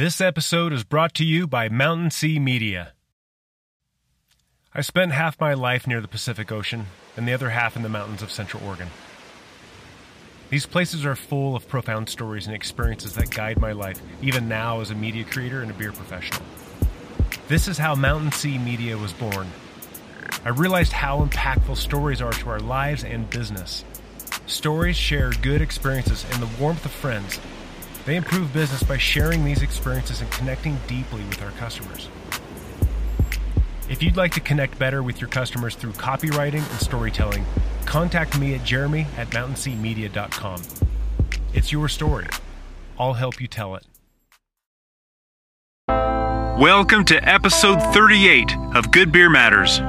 This episode is brought to you by Mountain Sea Media. I spent half my life near the Pacific Ocean and the other half in the mountains of Central Oregon. These places are full of profound stories and experiences that guide my life, even now as a media creator and a beer professional. This is how Mountain Sea Media was born. I realized how impactful stories are to our lives and business. Stories share good experiences and the warmth of friends. They improve business by sharing these experiences and connecting deeply with our customers. If you'd like to connect better with your customers through copywriting and storytelling, contact me at jeremy at mountainseamedia.com. It's your story. I'll help you tell it. Welcome to episode 38 of Good Beer Matters.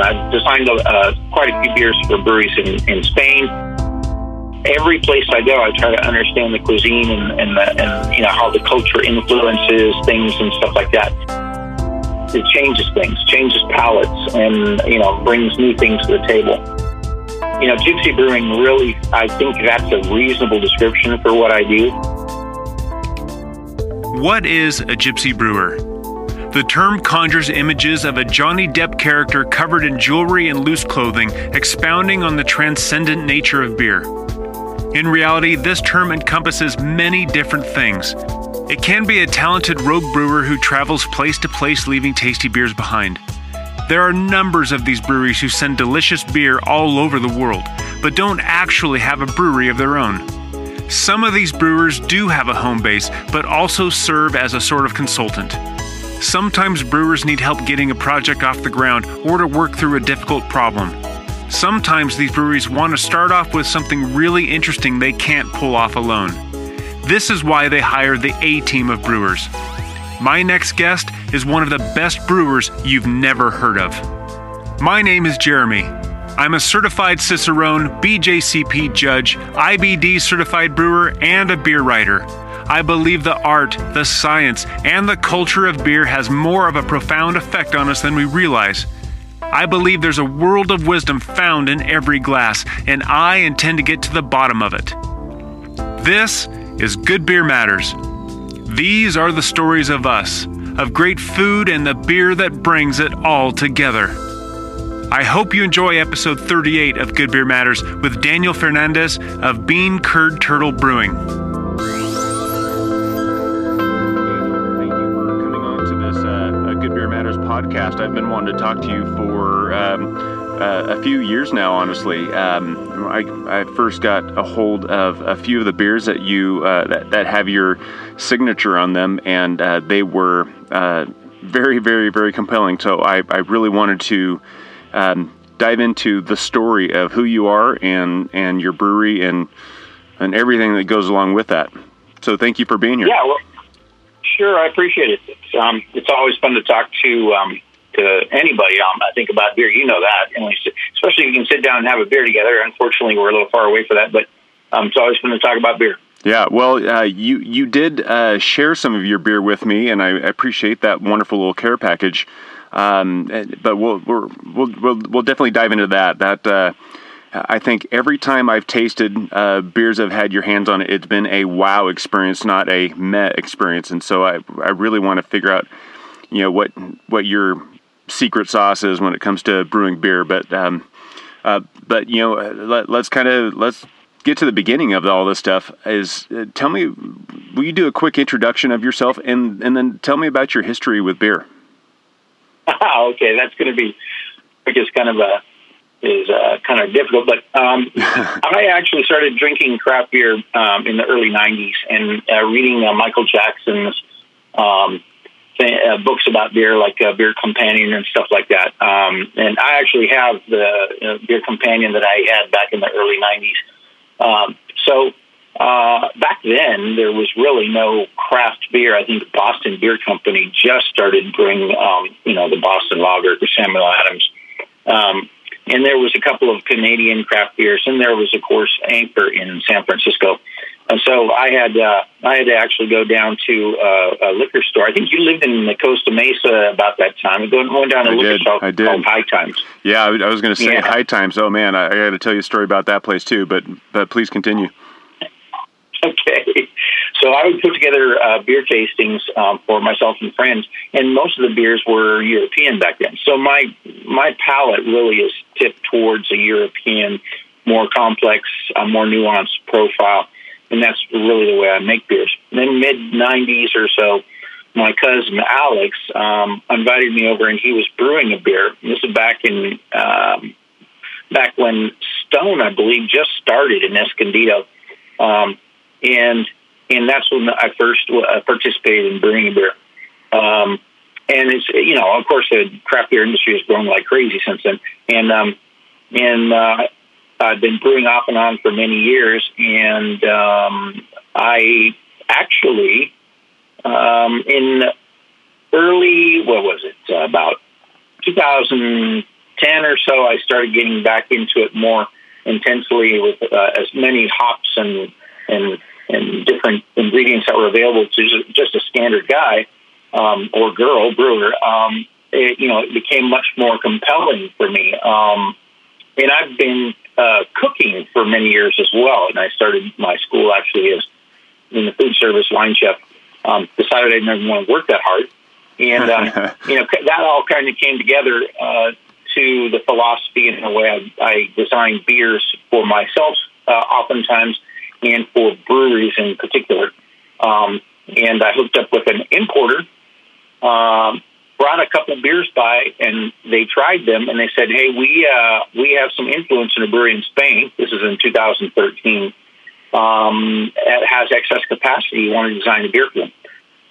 I've designed uh, quite a few beers for breweries in, in Spain. Every place I go, I try to understand the cuisine and, and, the, and you know how the culture influences things and stuff like that. It changes things, changes palates, and you know brings new things to the table. You know, gypsy brewing really, I think that's a reasonable description for what I do. What is a gypsy brewer? The term conjures images of a Johnny Depp character covered in jewelry and loose clothing, expounding on the transcendent nature of beer. In reality, this term encompasses many different things. It can be a talented rogue brewer who travels place to place leaving tasty beers behind. There are numbers of these breweries who send delicious beer all over the world, but don't actually have a brewery of their own. Some of these brewers do have a home base, but also serve as a sort of consultant. Sometimes brewers need help getting a project off the ground or to work through a difficult problem. Sometimes these breweries want to start off with something really interesting they can't pull off alone. This is why they hire the A team of brewers. My next guest is one of the best brewers you've never heard of. My name is Jeremy. I'm a certified Cicerone, BJCP judge, IBD certified brewer, and a beer writer. I believe the art, the science, and the culture of beer has more of a profound effect on us than we realize. I believe there's a world of wisdom found in every glass, and I intend to get to the bottom of it. This is Good Beer Matters. These are the stories of us, of great food and the beer that brings it all together. I hope you enjoy episode 38 of Good Beer Matters with Daniel Fernandez of Bean Curd Turtle Brewing. Podcast. I've been wanting to talk to you for um, uh, a few years now, honestly. Um, I, I, first got a hold of a few of the beers that you uh, that, that, have your signature on them, and uh, they were uh, very, very, very compelling. So I, I really wanted to um, dive into the story of who you are and and your brewery and and everything that goes along with that. So thank you for being here. Yeah, well, sure, I appreciate it. It's, um, it's always fun to talk to um, to anybody. Um, I think about beer, you know that, and especially if you can sit down and have a beer together. Unfortunately, we're a little far away for that, but um, it's always fun to talk about beer. Yeah, well, uh, you you did uh, share some of your beer with me, and I appreciate that wonderful little care package. Um, but we'll, we'll we'll we'll definitely dive into that. That uh, I think every time I've tasted uh, beers I've had your hands on it, it's been a wow experience, not a meh experience. And so I I really want to figure out, you know, what what your secret sauce is when it comes to brewing beer. But um, uh, but you know, let, let's kind of let's get to the beginning of all this stuff. Is uh, tell me, will you do a quick introduction of yourself and and then tell me about your history with beer? okay, that's going to be, I guess, kind of a is uh, kind of difficult. But um, I actually started drinking craft beer um, in the early '90s and uh, reading uh, Michael Jackson's um, th- uh, books about beer, like uh, Beer Companion and stuff like that. Um, and I actually have the Beer Companion that I had back in the early '90s. Um, so uh, back then, there was really no craft beer. I think Boston Beer Company just started brewing, um, you know, the Boston Lager, the Samuel Adams. Um, and there was a couple of Canadian craft beers, and there was, of course, Anchor in San Francisco. And so I had uh, I had to actually go down to uh, a liquor store. I think you lived in the Costa Mesa about that time. Going went down to a liquor did. store called High Times. Yeah, I was going to say yeah. High Times. Oh man, I, I got to tell you a story about that place too. But but please continue. Okay, so I would put together uh, beer tastings um, for myself and friends, and most of the beers were European back then. So my my palate really is tipped towards a European, more complex, uh, more nuanced profile, and that's really the way I make beers. And then mid '90s or so, my cousin Alex um, invited me over, and he was brewing a beer. This is back in um, back when Stone, I believe, just started in Escondido, um, and and that's when I first uh, participated in brewing a beer. Um, and it's you know, of course, the craft beer industry has grown like crazy since then, and um, and uh, I've been brewing off and on for many years, and um, I actually um, in early what was it uh, about 2010 or so, I started getting back into it more intensely with uh, as many hops and and and different ingredients that were available to just a standard guy um, or girl brewer, um, it, you know, it became much more compelling for me. Um, and I've been uh, cooking for many years as well. And I started my school actually as in the food service line chef. Um, decided I didn't want to work that hard, and um, you know that all kind of came together uh, to the philosophy and the way I, I design beers for myself, uh, oftentimes and for breweries in particular. Um, and I hooked up with an importer, um, brought a couple beers by, and they tried them, and they said, "Hey, we uh, we have some influence in a brewery in Spain. This is in 2013. Um, it has excess capacity. You want to design a beer for them?"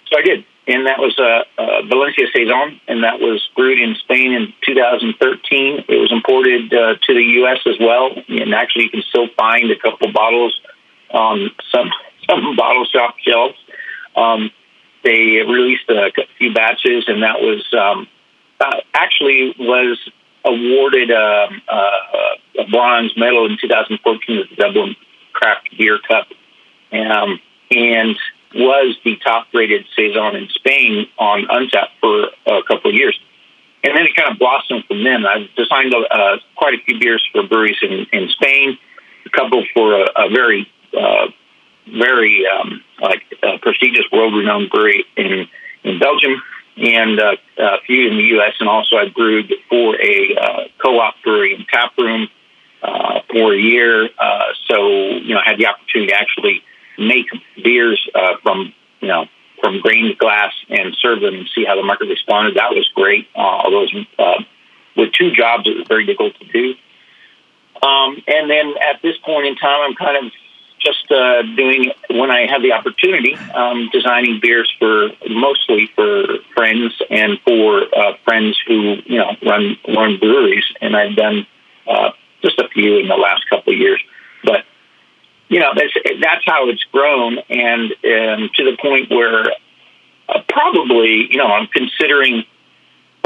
So I did, and that was a uh, uh, Valencia Saison, and that was brewed in Spain in 2013. It was imported uh, to the U.S. as well, and actually, you can still find a couple bottles on some some bottle shop shelves. Um, they released a few batches, and that was um, uh, actually was awarded a, a, a, bronze medal in 2014 at the Dublin Craft Beer Cup, um, and was the top rated saison in Spain on Untappd for a couple of years. And then it kind of blossomed from then. I've designed uh, quite a few beers for breweries in, in Spain, a couple for a, a very uh, very um, like uh, prestigious, world-renowned brewery in in Belgium, and uh, a few in the U.S. And also, I brewed for a uh, co-op brewery in Taproom uh, for a year. Uh, so, you know, I had the opportunity to actually make beers uh, from you know from grain to glass and serve them and see how the market responded. That was great. Uh, although uh, with two jobs, it was very difficult to do. Um, and then at this point in time, I'm kind of just uh, doing when I have the opportunity, um, designing beers for mostly for friends and for uh, friends who you know run run breweries, and I've done uh, just a few in the last couple of years. But you know that's that's how it's grown, and um, to the point where uh, probably you know I'm considering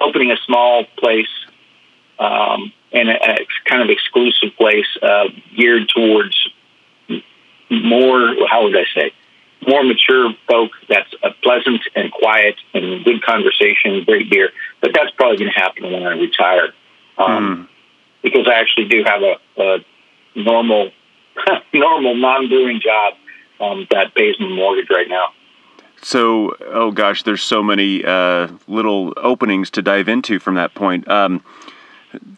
opening a small place. Um, and a, a kind of exclusive place uh, geared towards more, how would I say, more mature folk that's a pleasant and quiet and good conversation, great beer. But that's probably going to happen when I retire. Um, mm. Because I actually do have a, a normal, normal non brewing job um, that pays my mortgage right now. So, oh gosh, there's so many uh, little openings to dive into from that point. Um,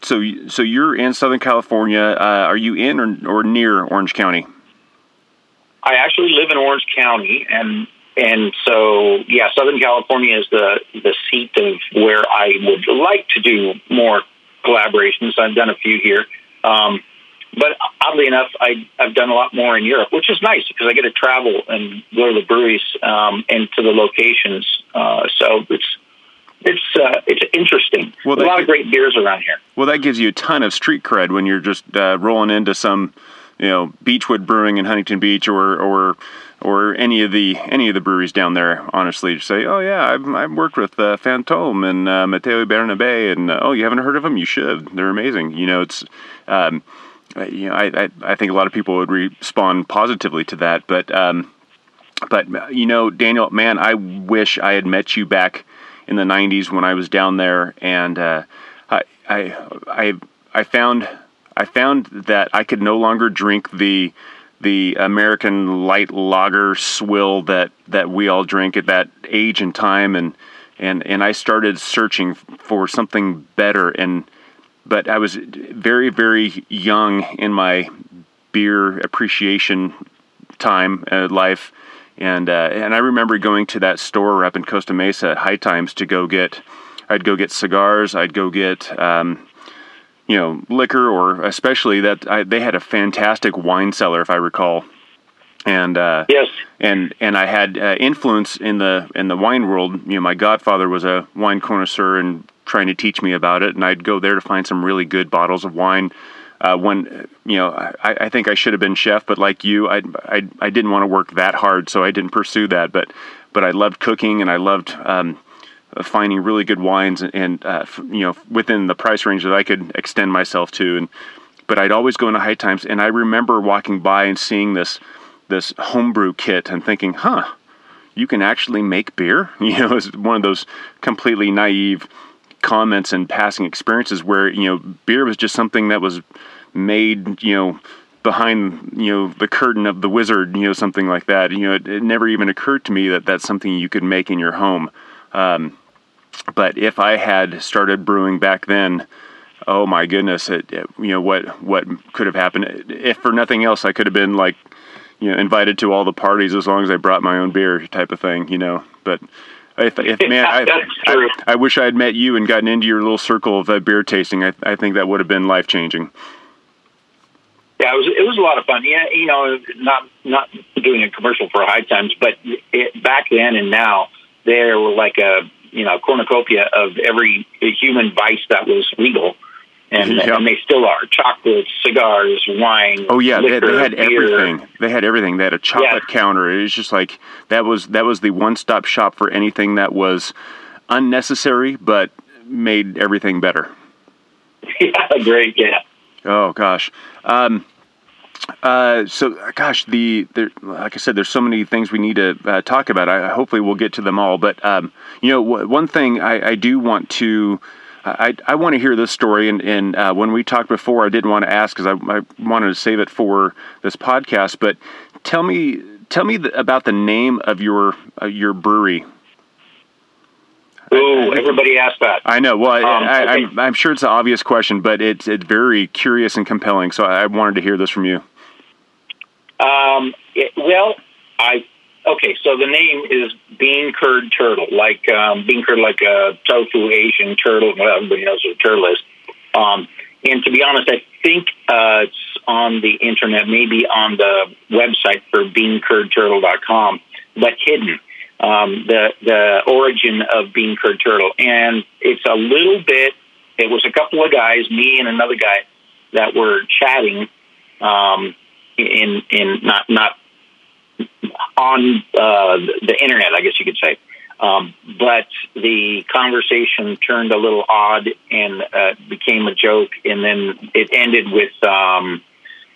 so, so you're in Southern California. Uh, are you in or, or near Orange County? I actually live in Orange County, and and so yeah, Southern California is the the seat of where I would like to do more collaborations. I've done a few here, um, but oddly enough, I I've done a lot more in Europe, which is nice because I get to travel and go to the breweries um, and to the locations. Uh, so it's it's uh, it's interesting. Well, a lot of great beers around here. Well, that gives you a ton of street cred when you're just uh, rolling into some you know Beachwood Brewing in Huntington Beach or or or any of the any of the breweries down there. Honestly, to say, oh yeah, I've, I've worked with uh, Fantôme and uh, Matteo Bernabé, and uh, oh, you haven't heard of them? You should. They're amazing. You know, it's. Um, you know, I, I, I think a lot of people would respond positively to that, but um, but you know, Daniel, man, I wish I had met you back in the '90s when I was down there, and uh, I I I I found I found that I could no longer drink the the American light lager swill that that we all drink at that age and time, and and and I started searching for something better, and but I was very very young in my beer appreciation time uh, life, and uh, and I remember going to that store up in Costa Mesa at High Times to go get. I'd go get cigars. I'd go get um, you know, liquor or especially that I, they had a fantastic wine cellar, if I recall. And uh, yes, and and I had uh, influence in the in the wine world. You know, my godfather was a wine connoisseur and trying to teach me about it, and I'd go there to find some really good bottles of wine. Uh, when you know, I, I think I should have been chef, but like you, I, I I didn't want to work that hard, so I didn't pursue that. But but I loved cooking and I loved um, finding really good wines and uh, you know within the price range that I could extend myself to. And but I'd always go into high times and I remember walking by and seeing this this homebrew kit and thinking huh you can actually make beer? You know it's one of those completely naive comments and passing experiences where you know beer was just something that was made you know behind you know the curtain of the wizard you know something like that. You know it, it never even occurred to me that that's something you could make in your home. Um, but if I had started brewing back then, oh my goodness, it, it, you know what what could have happened. If for nothing else, I could have been like, you know, invited to all the parties as long as I brought my own beer, type of thing, you know. But if, if man, I, I, I, wish I had met you and gotten into your little circle of uh, beer tasting. I, I think that would have been life changing. Yeah, it was it was a lot of fun. Yeah, you know, not not doing a commercial for High Times, but it, back then and now, there were like a you know cornucopia of every human vice that was legal. And, yep. and they still are chocolates, cigars, wine. Oh yeah, liquor, they, they, had everything. They had everything. They had a chocolate yeah. counter. It was just like that was that was the one stop shop for anything that was unnecessary but made everything better. Yeah, great. Yeah. Oh gosh. Um, uh, so, gosh, the there, like I said, there's so many things we need to uh, talk about. I hopefully we'll get to them all. But um, you know, w- one thing I, I, do want to. I, I want to hear this story, and, and uh, when we talked before, I didn't want to ask because I, I, wanted to save it for this podcast. But tell me, tell me the, about the name of your uh, your brewery. Oh, everybody asked that. I know. Well, um, I, am okay. I'm, I'm sure it's an obvious question, but it's it's very curious and compelling. So I wanted to hear this from you. Um, it, well, I okay. So the name is bean curd turtle, like um, bean curd, like a tofu Asian turtle. Well, everybody knows what a turtle is. Um, and to be honest, I think uh, it's on the internet, maybe on the website for beancurdturtle.com, but hidden. Um, the the origin of bean curd turtle, and it's a little bit. It was a couple of guys, me and another guy, that were chatting. Um, in in not not on uh, the internet, I guess you could say. Um, but the conversation turned a little odd and uh, became a joke, and then it ended with um,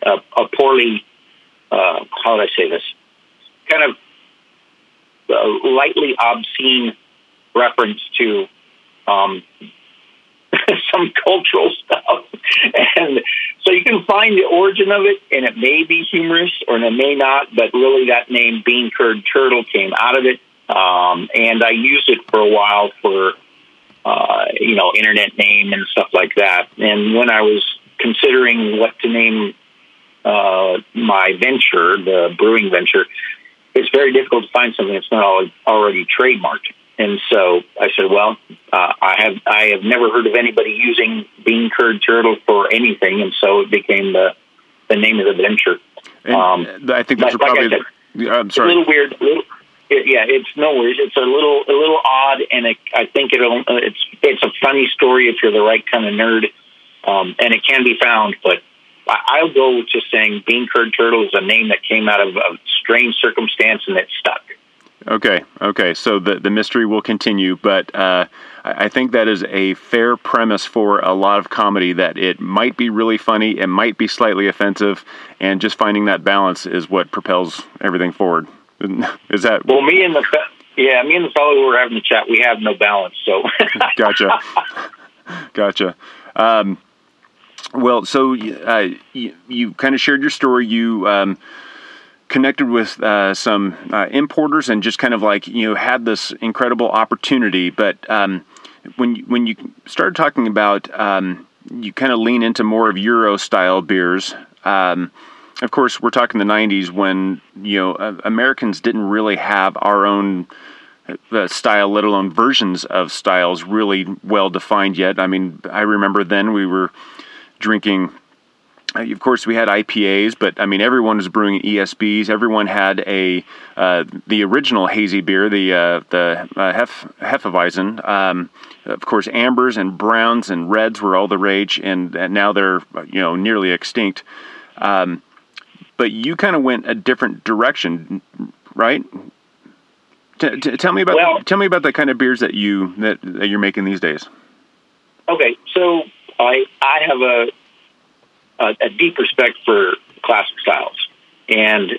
a, a, poorly, uh, how would I say this, kind of uh, lightly obscene reference to um, some cultural stuff. And so you can find the origin of it, and it may be humorous or it may not, but really that name Bean Curd Turtle came out of it. Um, and I used it for a while for, uh, you know, internet name and stuff like that. And when I was considering what to name uh, my venture, the brewing venture, it's very difficult to find something that's not already trademarked. And so I said, well, uh, I have I have never heard of anybody using bean curd turtle for anything, and so it became the the name of the venture. Um, I think that's probably. Like said, I'm sorry. a little weird. A little, it, yeah, it's no worries. It's a little a little odd, and it, I think it'll uh, it's it's a funny story if you're the right kind of nerd, um, and it can be found. But I'll go with just saying bean curd turtle is a name that came out of a strange circumstance and it stuck. Okay, okay. So the the mystery will continue, but uh, I think that is a fair premise for a lot of comedy. That it might be really funny, it might be slightly offensive, and just finding that balance is what propels everything forward. Is that well? Me and the yeah, me and the fellow who were having the chat, we have no balance. So gotcha, gotcha. Um, well, so uh, you, you kind of shared your story. You um, connected with uh, some uh, importers and just kind of like you know had this incredible opportunity. But um, when when you started talking about um, you kind of lean into more of Euro style beers. Um, of course, we're talking the '90s when you know uh, Americans didn't really have our own uh, style, let alone versions of styles, really well defined yet. I mean, I remember then we were drinking. Uh, of course, we had IPAs, but I mean, everyone was brewing ESBs. Everyone had a uh, the original hazy beer, the uh, the uh, Hef, Hefeweizen. Um, of course, ambers and browns and reds were all the rage, and, and now they're you know nearly extinct. Um, but you kind of went a different direction, right? T- t- tell me about well, tell me about the kind of beers that you that, that you're making these days. Okay, so I I have a a, a deep respect for classic styles, and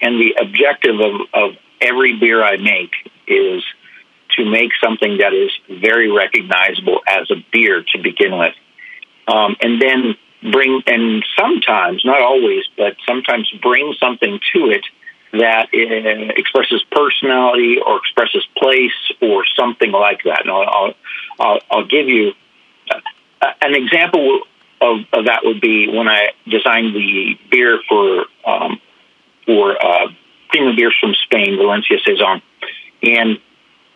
and the objective of, of every beer I make is to make something that is very recognizable as a beer to begin with, um, and then bring and sometimes not always, but sometimes bring something to it that uh, expresses personality or expresses place or something like that. And I'll, I'll, I'll give you an example of, of, that would be when I designed the beer for um, for uh, premium beers from Spain, Valencia Saison, and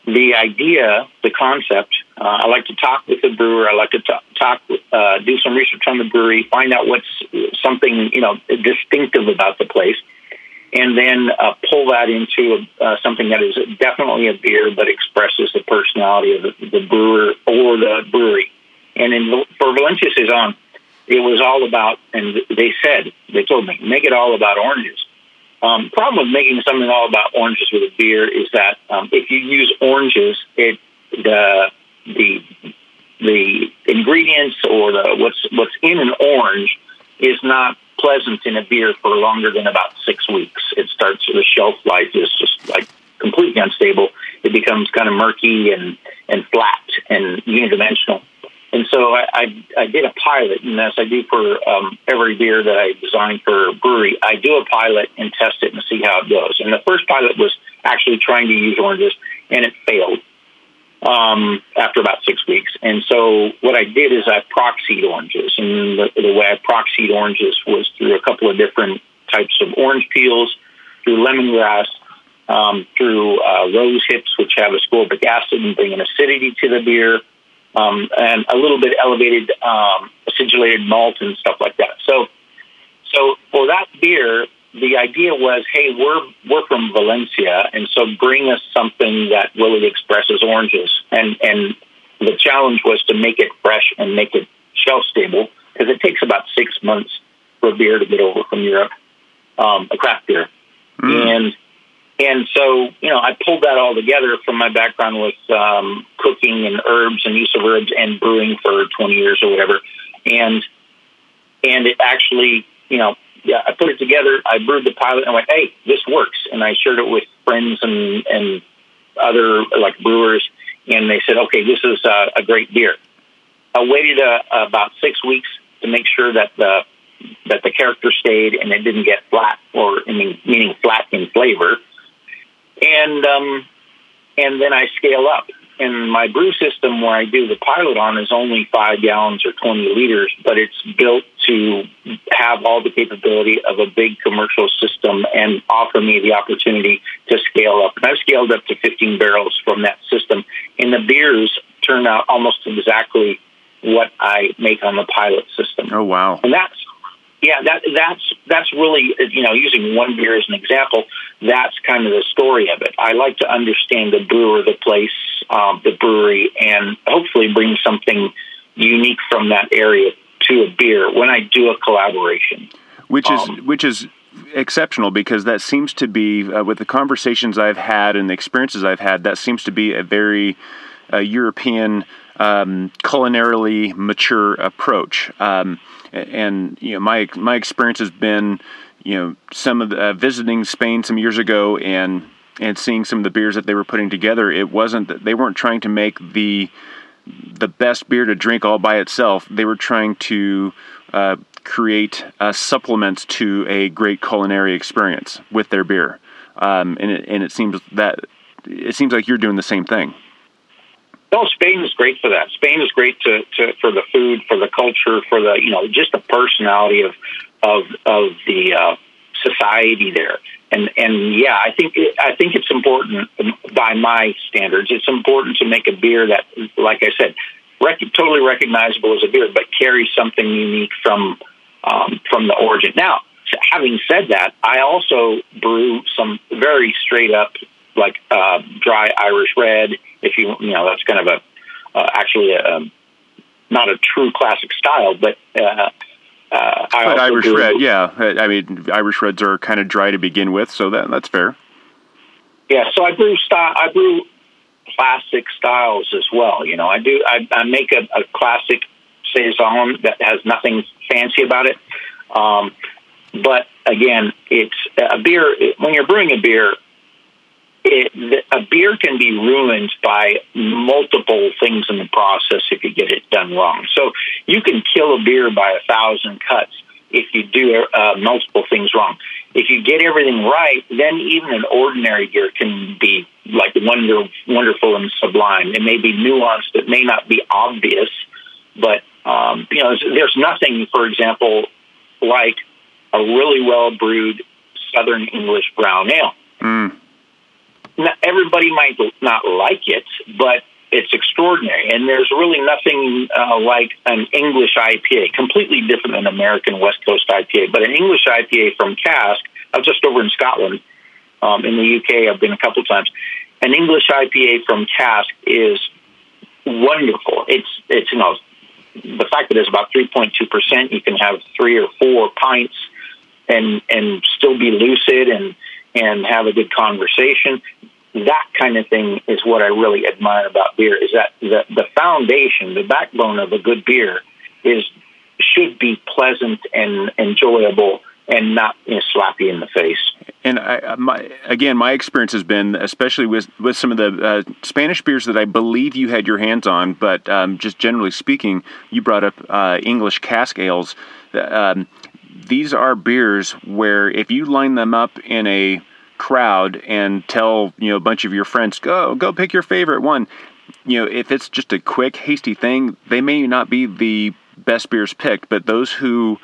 the idea, the concept. Uh, I like to talk with the brewer. I like to talk, talk uh, do some research on the brewery, find out what's something you know distinctive about the place and then uh, pull that into uh, something that is definitely a beer, but expresses the personality of the, the brewer or the brewery. And in, for Valencia Saison, it was all about, and they said, they told me, make it all about oranges. Um, problem with making something all about oranges with a beer is that um, if you use oranges, it the the the ingredients or the what's what's in an orange is not pleasant in a beer for longer than about six weeks. It starts the shelf life is just like completely unstable. It becomes kind of murky and and flat and unidimensional. And so I, I, I did a pilot, and as I do for um, every beer that I design for a brewery, I do a pilot and test it and see how it goes. And the first pilot was actually trying to use oranges, and it failed um, after about six weeks. And so what I did is I proxied oranges, and the, the way I proxied oranges was through a couple of different types of orange peels, through lemongrass, um, through uh, rose hips, which have ascorbic acid and bring an acidity to the beer, um, and a little bit elevated um, acidulated malt and stuff like that. So, so for that beer, the idea was, hey, we're we're from Valencia, and so bring us something that really expresses oranges. And and the challenge was to make it fresh and make it shelf stable because it takes about six months for a beer to get over from Europe, um, a craft beer, mm. and and so you know I pulled that all together from my background with um, cooking and herbs and use of herbs and brewing for twenty years or whatever, and and it actually you know yeah, I put it together. I brewed the pilot and went, hey, this works. And I shared it with friends and, and other like brewers. And they said, okay, this is uh, a great beer. I waited uh, about six weeks to make sure that the that the character stayed and it didn't get flat or I mean meaning flat in flavor. And um, and then I scale up and my brew system where I do the pilot on is only five gallons or 20 liters, but it's built to have all the capability of a big commercial system and offer me the opportunity to scale up. And I've scaled up to 15 barrels from that system. And the beers turn out almost exactly what I make on the pilot system. Oh, wow. And that's yeah, that that's that's really you know using one beer as an example. That's kind of the story of it. I like to understand the brewer, the place, um, the brewery, and hopefully bring something unique from that area to a beer when I do a collaboration. Which is um, which is exceptional because that seems to be uh, with the conversations I've had and the experiences I've had. That seems to be a very uh, European um, culinarily mature approach. Um, and you know, my my experience has been, you know, some of the, uh, visiting Spain some years ago and and seeing some of the beers that they were putting together. It wasn't that they weren't trying to make the the best beer to drink all by itself. They were trying to uh, create uh, supplements to a great culinary experience with their beer, um, and it, and it seems that it seems like you're doing the same thing. No, Spain is great for that. Spain is great to, to for the food, for the culture, for the you know just the personality of of of the uh, society there. And and yeah, I think I think it's important by my standards. It's important to make a beer that, like I said, rec- totally recognizable as a beer, but carries something unique from um, from the origin. Now, having said that, I also brew some very straight up like uh, dry Irish red. If you you know that's kind of a uh, actually a, um, not a true classic style, but uh, uh, I but Irish brew, red, yeah. I mean, Irish reds are kind of dry to begin with, so that that's fair. Yeah, so I brew style. I brew classic styles as well. You know, I do. I, I make a, a classic saison that has nothing fancy about it. Um, but again, it's a beer. When you're brewing a beer, it, a beer can be ruined by multiple things in the process if you get it done wrong. So you can kill a beer by a thousand cuts if you do uh, multiple things wrong. If you get everything right, then even an ordinary beer can be like wonder, wonderful and sublime. It may be nuanced. It may not be obvious, but um, you know, there's nothing, for example, like a really well brewed Southern English brown ale. Mm not, everybody might not like it, but it's extraordinary. And there's really nothing uh, like an English IPA, completely different than American West Coast IPA, but an English IPA from Cask. I was just over in Scotland. Um, in the UK, I've been a couple times. An English IPA from Cask is wonderful. It's it's you know the fact that it's about three point two percent. You can have three or four pints and and still be lucid and and have a good conversation. That kind of thing is what I really admire about beer. Is that the the foundation, the backbone of a good beer, is should be pleasant and enjoyable and not you know, slap you in the face. And I, my, again, my experience has been, especially with, with some of the uh, Spanish beers that I believe you had your hands on, but um, just generally speaking, you brought up uh, English cask ales. Um, these are beers where if you line them up in a crowd and tell you know a bunch of your friends go go pick your favorite one you know if it's just a quick hasty thing they may not be the best beers picked but those who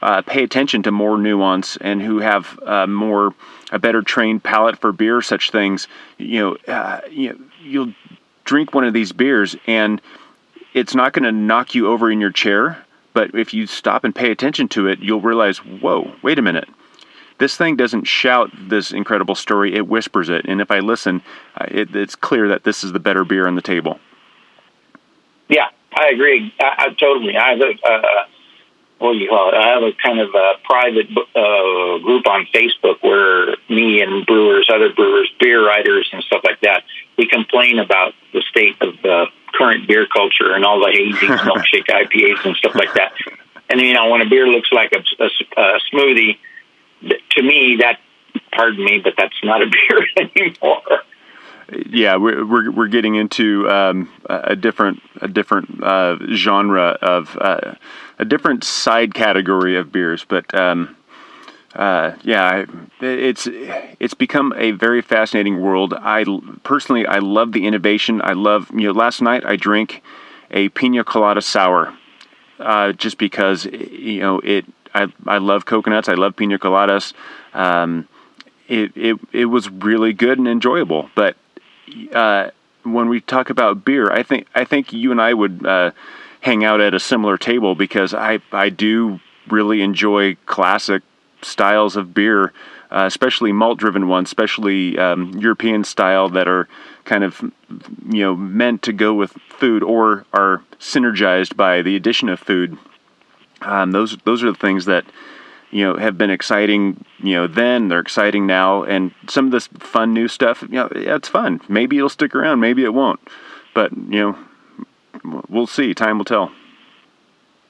uh, pay attention to more nuance and who have uh, more a better trained palate for beer such things you know, uh, you know you'll drink one of these beers and it's not going to knock you over in your chair but if you stop and pay attention to it, you'll realize, whoa, wait a minute. This thing doesn't shout this incredible story, it whispers it. And if I listen, it, it's clear that this is the better beer on the table. Yeah, I agree. I, I totally. I have a, uh, what do you call it? I have a kind of a private uh, group on Facebook where me and brewers, other brewers, beer writers, and stuff like that, we complain about the state of the current beer culture and all the hazy milkshake IPAs and stuff like that. And you know, when a beer looks like a, a, a smoothie, to me, that pardon me, but that's not a beer anymore. Yeah, we're we're, we're getting into um, a different a different uh, genre of uh, a different side category of beers, but. Um, uh, yeah, it's it's become a very fascinating world. I personally I love the innovation. I love you know. Last night I drank a pina colada sour, uh, just because you know it. I I love coconuts. I love pina coladas. Um, it it it was really good and enjoyable. But uh, when we talk about beer, I think I think you and I would uh, hang out at a similar table because I I do really enjoy classic styles of beer, uh, especially malt-driven ones, especially um, European style that are kind of you know meant to go with food or are synergized by the addition of food. Um, those those are the things that you know have been exciting you know then they're exciting now and some of this fun new stuff you know yeah, it's fun. Maybe it'll stick around maybe it won't. But you know we'll see. Time will tell.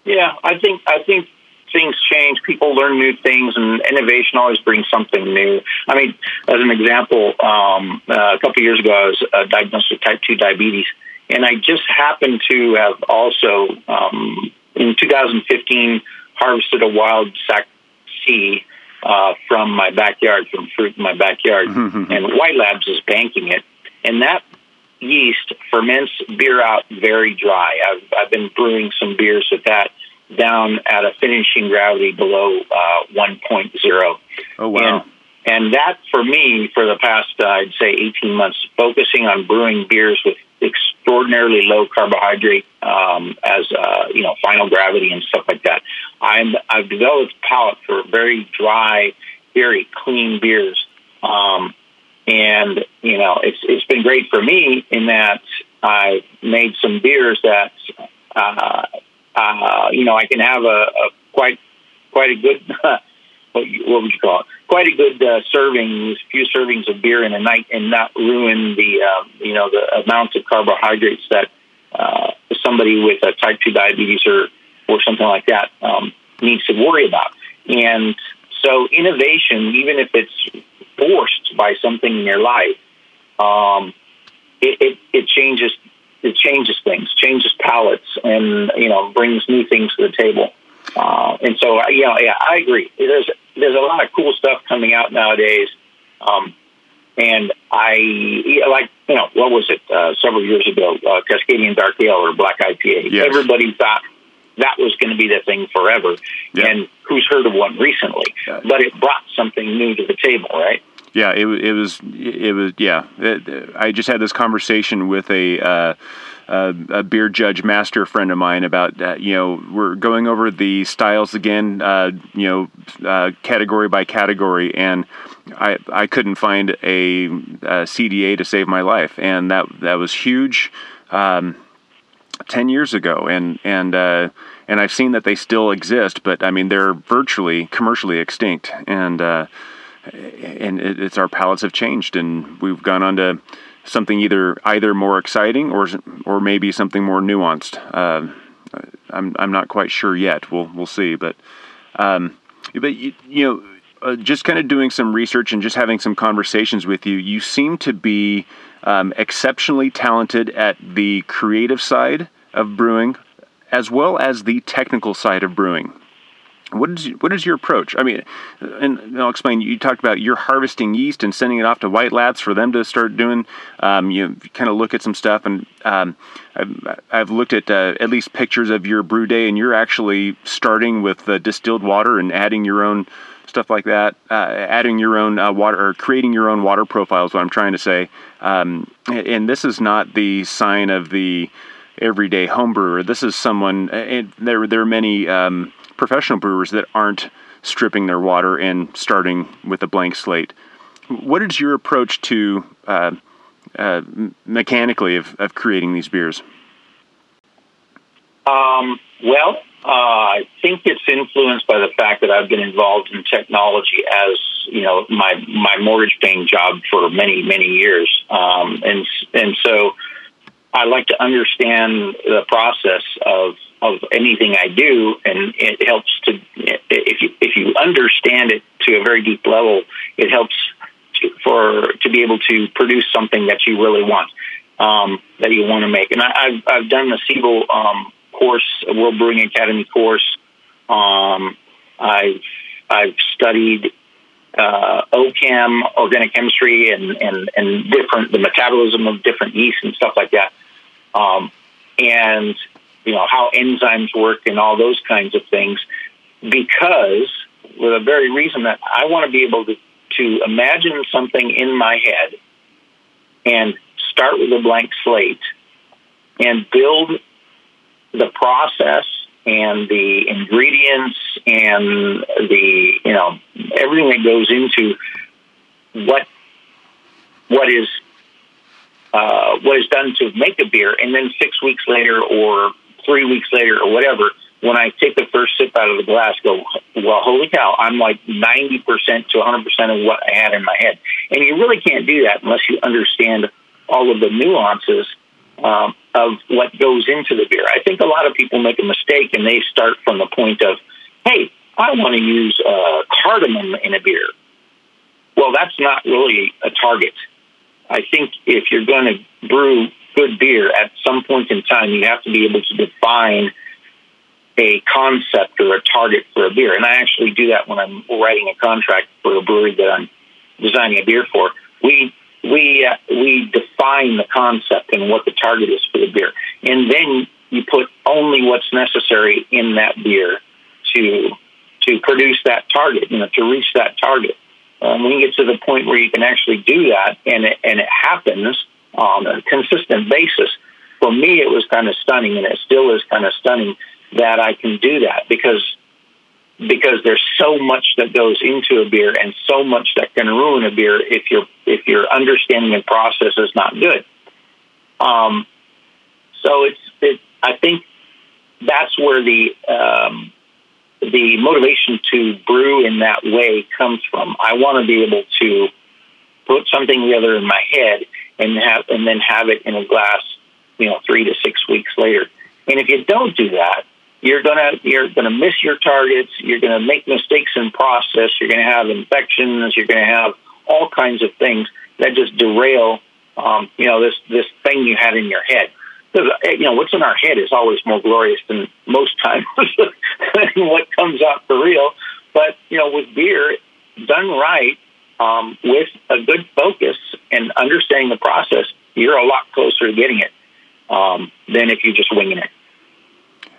Yeah i think i think things change, people learn new things, and innovation always brings something new. I mean, as an example, um, uh, a couple of years ago, I was uh, diagnosed with type 2 diabetes, and I just happened to have also, um, in 2015, harvested a wild Sac C uh, from my backyard, from fruit in my backyard, and White Labs is banking it, and that yeast ferments beer out very dry. I've, I've been brewing some beers with that down at a finishing gravity below uh, 1.0. Oh wow! And, and that for me, for the past uh, I'd say 18 months, focusing on brewing beers with extraordinarily low carbohydrate um, as uh, you know final gravity and stuff like that. I'm I've developed palate for very dry, very clean beers. Um, and you know it's it's been great for me in that I've made some beers that uh, uh, you know I can have a, a quite quite a good what, would you call it quite a good uh, serving few servings of beer in a night and not ruin the uh, you know the amounts of carbohydrates that uh, somebody with a type two diabetes or or something like that um, needs to worry about and so innovation even if it's forced by something in your life, um, it, it, it changes it changes things, changes palates, and you know brings new things to the table. Uh, and so, you know, yeah, I agree. There's there's a lot of cool stuff coming out nowadays, um, and I like you know what was it uh, several years ago, uh, Cascadian Dark Ale or Black IPA. Yes. Everybody thought that was going to be the thing forever, Yeah. and who's heard of one recently? Yeah. But it brought something new to the table, right? Yeah, it, it was it was yeah. It, I just had this conversation with a. Uh, uh, a beer judge master friend of mine about uh, you know we're going over the styles again uh, you know uh, category by category and I I couldn't find a, a CDA to save my life and that that was huge um, ten years ago and and and I've seen that they still exist but I mean they're virtually commercially extinct and and it, it's our palates have changed, and we've gone on to something either either more exciting or or maybe something more nuanced. Uh, I'm I'm not quite sure yet. We'll we'll see, but um, but you, you know. Uh, just kind of doing some research and just having some conversations with you, you seem to be um, exceptionally talented at the creative side of brewing, as well as the technical side of brewing. What is what is your approach? I mean, and I'll explain. You talked about you're harvesting yeast and sending it off to White Labs for them to start doing. Um, you kind of look at some stuff, and um, I've, I've looked at uh, at least pictures of your brew day, and you're actually starting with the distilled water and adding your own stuff like that, uh, adding your own uh, water or creating your own water profile is what I'm trying to say. Um, and this is not the sign of the everyday home brewer. This is someone, and there there are many um, professional brewers that aren't stripping their water and starting with a blank slate. What is your approach to uh, uh, mechanically of, of creating these beers? Um, well, uh, I think it's influenced by the fact that I've been involved in technology as you know my my mortgage paying job for many many years, um, and and so I like to understand the process of of anything I do, and it helps to if you if you understand it to a very deep level, it helps to, for to be able to produce something that you really want, um, that you want to make. And I, I've I've done the Siebel um, course, World Brewing Academy course. Um, I've I've studied uh, OChem, organic chemistry, and, and, and different the metabolism of different yeasts and stuff like that, um, and you know how enzymes work and all those kinds of things. Because for the very reason that I want to be able to to imagine something in my head and start with a blank slate and build the process and the ingredients and the you know everything that goes into what what is uh, what is done to make a beer, and then six weeks later or three weeks later or whatever, when I take the first sip out of the glass, go well, holy cow! I'm like ninety percent to one hundred percent of what I had in my head, and you really can't do that unless you understand all of the nuances um, of what goes into the beer. I think a lot of people make a mistake and they start from the point of, hey, I want to use uh, cardamom in a beer. Well, that's not really a target. I think if you're going to brew good beer at some point in time, you have to be able to define a concept or a target for a beer. And I actually do that when I'm writing a contract for a brewery that I'm designing a beer for. We we uh, we define the concept and what the target is for the beer, and then you put only what's necessary in that beer to to produce that target, you know, to reach that target. Um, when you get to the point where you can actually do that, and it, and it happens on a consistent basis, for me, it was kind of stunning, and it still is kind of stunning that I can do that because because there's so much that goes into a beer and so much that can ruin a beer if your if your understanding and process is not good. Um, so it's it, I think that's where the um, the motivation to brew in that way comes from. I want to be able to put something together in my head and have and then have it in a glass, you know, three to six weeks later. And if you don't do that, you're gonna you're gonna miss your targets. You're gonna make mistakes in process. You're gonna have infections. You're gonna have all kinds of things that just derail, um, you know, this this thing you had in your head. Because you know what's in our head is always more glorious than most times than what comes out for real. But you know, with beer done right, um, with a good focus and understanding the process, you're a lot closer to getting it um, than if you're just winging it.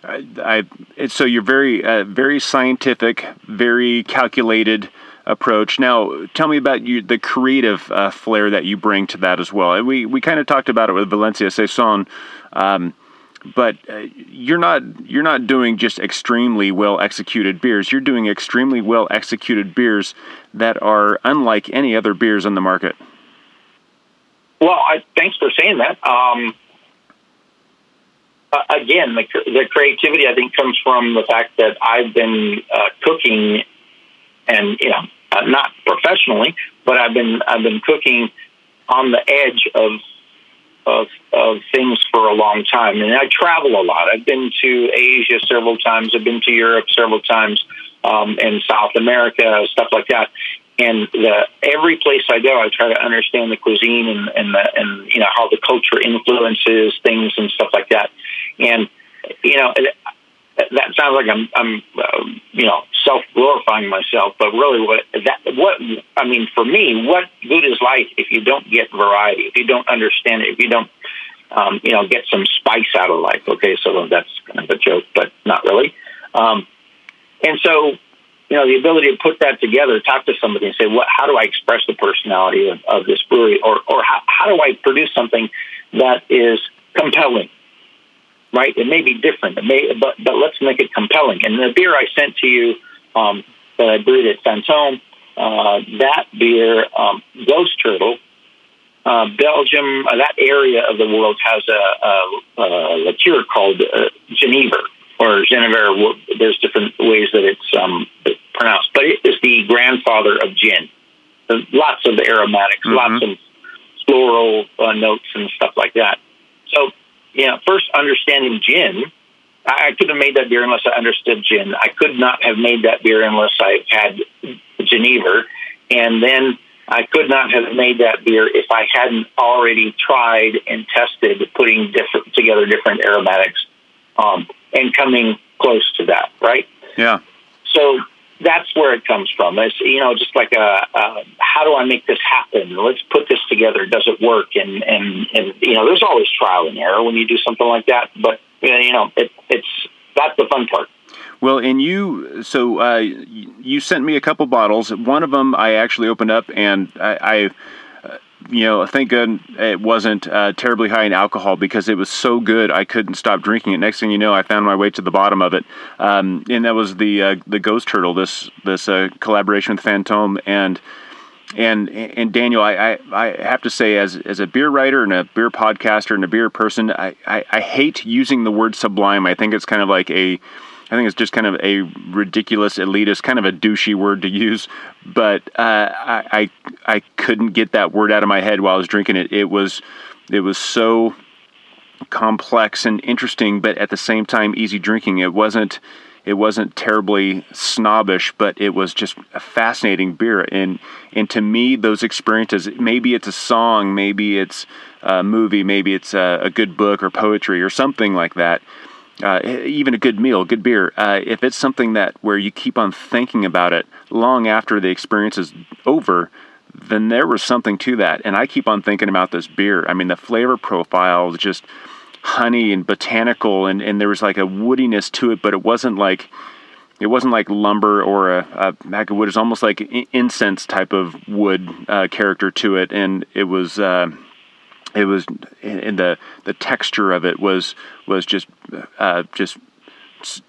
I, I, so you're very, uh, very scientific, very calculated approach. Now, tell me about you, the creative uh, flair that you bring to that as well. We we kind of talked about it with Valencia Saison, um, but uh, you're not you're not doing just extremely well executed beers. You're doing extremely well executed beers that are unlike any other beers on the market. Well, I, thanks for saying that. Um, again, the, the creativity I think comes from the fact that I've been uh, cooking, and you know, uh, not professionally, but I've been I've been cooking on the edge of of of things for a long time, and I travel a lot. I've been to Asia several times. I've been to Europe several times, um, and South America, stuff like that. And the, every place I go, I try to understand the cuisine and and, the, and you know how the culture influences things and stuff like that. And you know, that sounds like I'm, I'm, uh, you know, self glorifying myself, but really, what that, what I mean for me, what good is life if you don't get variety, if you don't understand it, if you don't, um, you know, get some spice out of life? Okay, so that's kind of a joke, but not really. Um, and so, you know, the ability to put that together, talk to somebody, and say, "What? How do I express the personality of, of this brewery, or or how, how do I produce something that is compelling?" Right? It may be different, it may, but but let's make it compelling. And the beer I sent to you um, that I brewed at Fantôme, uh, that beer, um, Ghost Turtle, uh, Belgium, uh, that area of the world has a, a, a liqueur called uh, Genever or Genever. There's different ways that it's um, pronounced, but it is the grandfather of gin. There's lots of aromatics, mm-hmm. lots of floral uh, notes and stuff like that. So you know, first understanding gin, I could have made that beer unless I understood gin. I could not have made that beer unless I had Genever. And then I could not have made that beer if I hadn't already tried and tested putting different together different aromatics um, and coming close to that, right? Yeah. So that's where it comes from. It's you know just like a, a how do I make this happen? Let's put this together. Does it work? And and and you know there's always trial and error when you do something like that. But you know it, it's that's the fun part. Well, and you, so uh, you sent me a couple bottles. One of them I actually opened up, and I, I you know, thank God it wasn't uh, terribly high in alcohol because it was so good I couldn't stop drinking it. Next thing you know, I found my way to the bottom of it, um, and that was the uh, the Ghost Turtle. This this uh, collaboration with Fantôme and and and Daniel, I, I, I have to say, as as a beer writer and a beer podcaster and a beer person, I, I, I hate using the word sublime. I think it's kind of like a I think it's just kind of a ridiculous, elitist, kind of a douchey word to use. But uh, I, I, I couldn't get that word out of my head while I was drinking it. It was it was so complex and interesting, but at the same time easy drinking. It wasn't it wasn't terribly snobbish, but it was just a fascinating beer. And and to me, those experiences maybe it's a song, maybe it's a movie, maybe it's a, a good book or poetry or something like that uh, even a good meal, good beer, uh, if it's something that where you keep on thinking about it long after the experience is over, then there was something to that. And I keep on thinking about this beer. I mean, the flavor profile was just honey and botanical, and, and there was like a woodiness to it, but it wasn't like it wasn't like lumber or a, a bag of wood. It's almost like incense type of wood uh, character to it, and it was. Uh, it was in the the texture of it was was just uh, just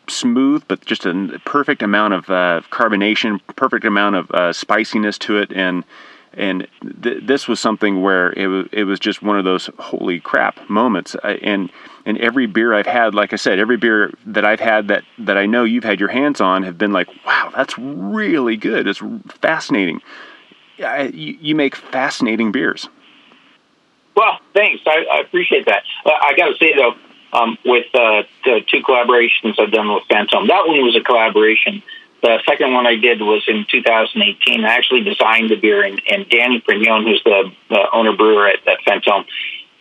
smooth, but just a perfect amount of uh, carbonation, perfect amount of uh, spiciness to it, and and th- this was something where it was it was just one of those holy crap moments. I, and and every beer I've had, like I said, every beer that I've had that that I know you've had your hands on have been like, wow, that's really good. It's fascinating. I, you, you make fascinating beers. Well, thanks. I, I appreciate that. Uh, I got to say though, um, with uh, the two collaborations I've done with Fantôme, that one was a collaboration. The second one I did was in 2018. I actually designed the beer, and, and Dany Prignon, who's the, the owner brewer at, at Fantôme,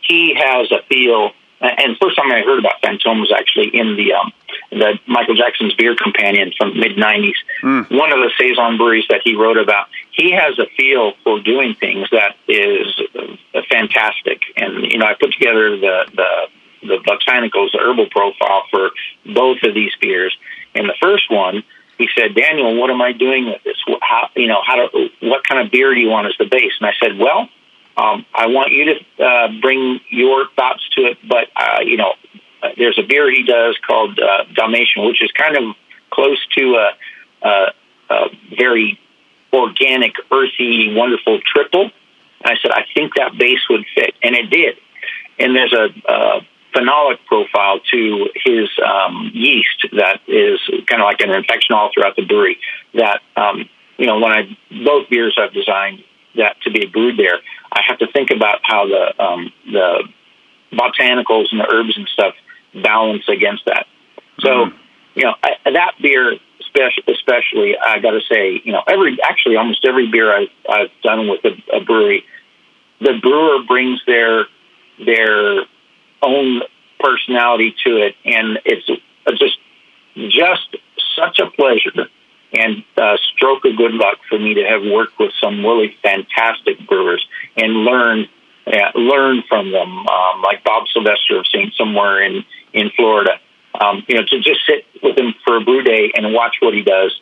he has a feel. And first time I heard about Fantôme was actually in the um, the Michael Jackson's Beer Companion from mid '90s. Mm. One of the saison breweries that he wrote about. He has a feel for doing things that is uh, fantastic. And you know, I put together the the the botanicals, the herbal profile for both of these beers. And the first one he said, Daniel, what am I doing with this? How, you know, how to, what kind of beer do you want as the base? And I said, well, um, I want you to uh, bring your thoughts to it, but uh, you know, there's a beer he does called uh, Dalmatian, which is kind of close to a, a, a very organic, earthy, wonderful triple. And I said, I think that base would fit, and it did. And there's a, a phenolic profile to his um, yeast that is kind of like an infection all throughout the brewery. That um, you know, when I both beers I've designed that to be brewed there, I have to think about how the um, the botanicals and the herbs and stuff balance against that. So, mm-hmm. you know, I, that beer especially, I got to say, you know, every actually almost every beer I've, I've done with a, a brewery, the brewer brings their their own personality to it, and it's just just such a pleasure and uh, stroke of good luck for me to have worked with some really fantastic brewers and learn uh, learn from them, um, like Bob Sylvester of Saint somewhere in in Florida. Um, you know, to just sit with him for a brew day and watch what he does.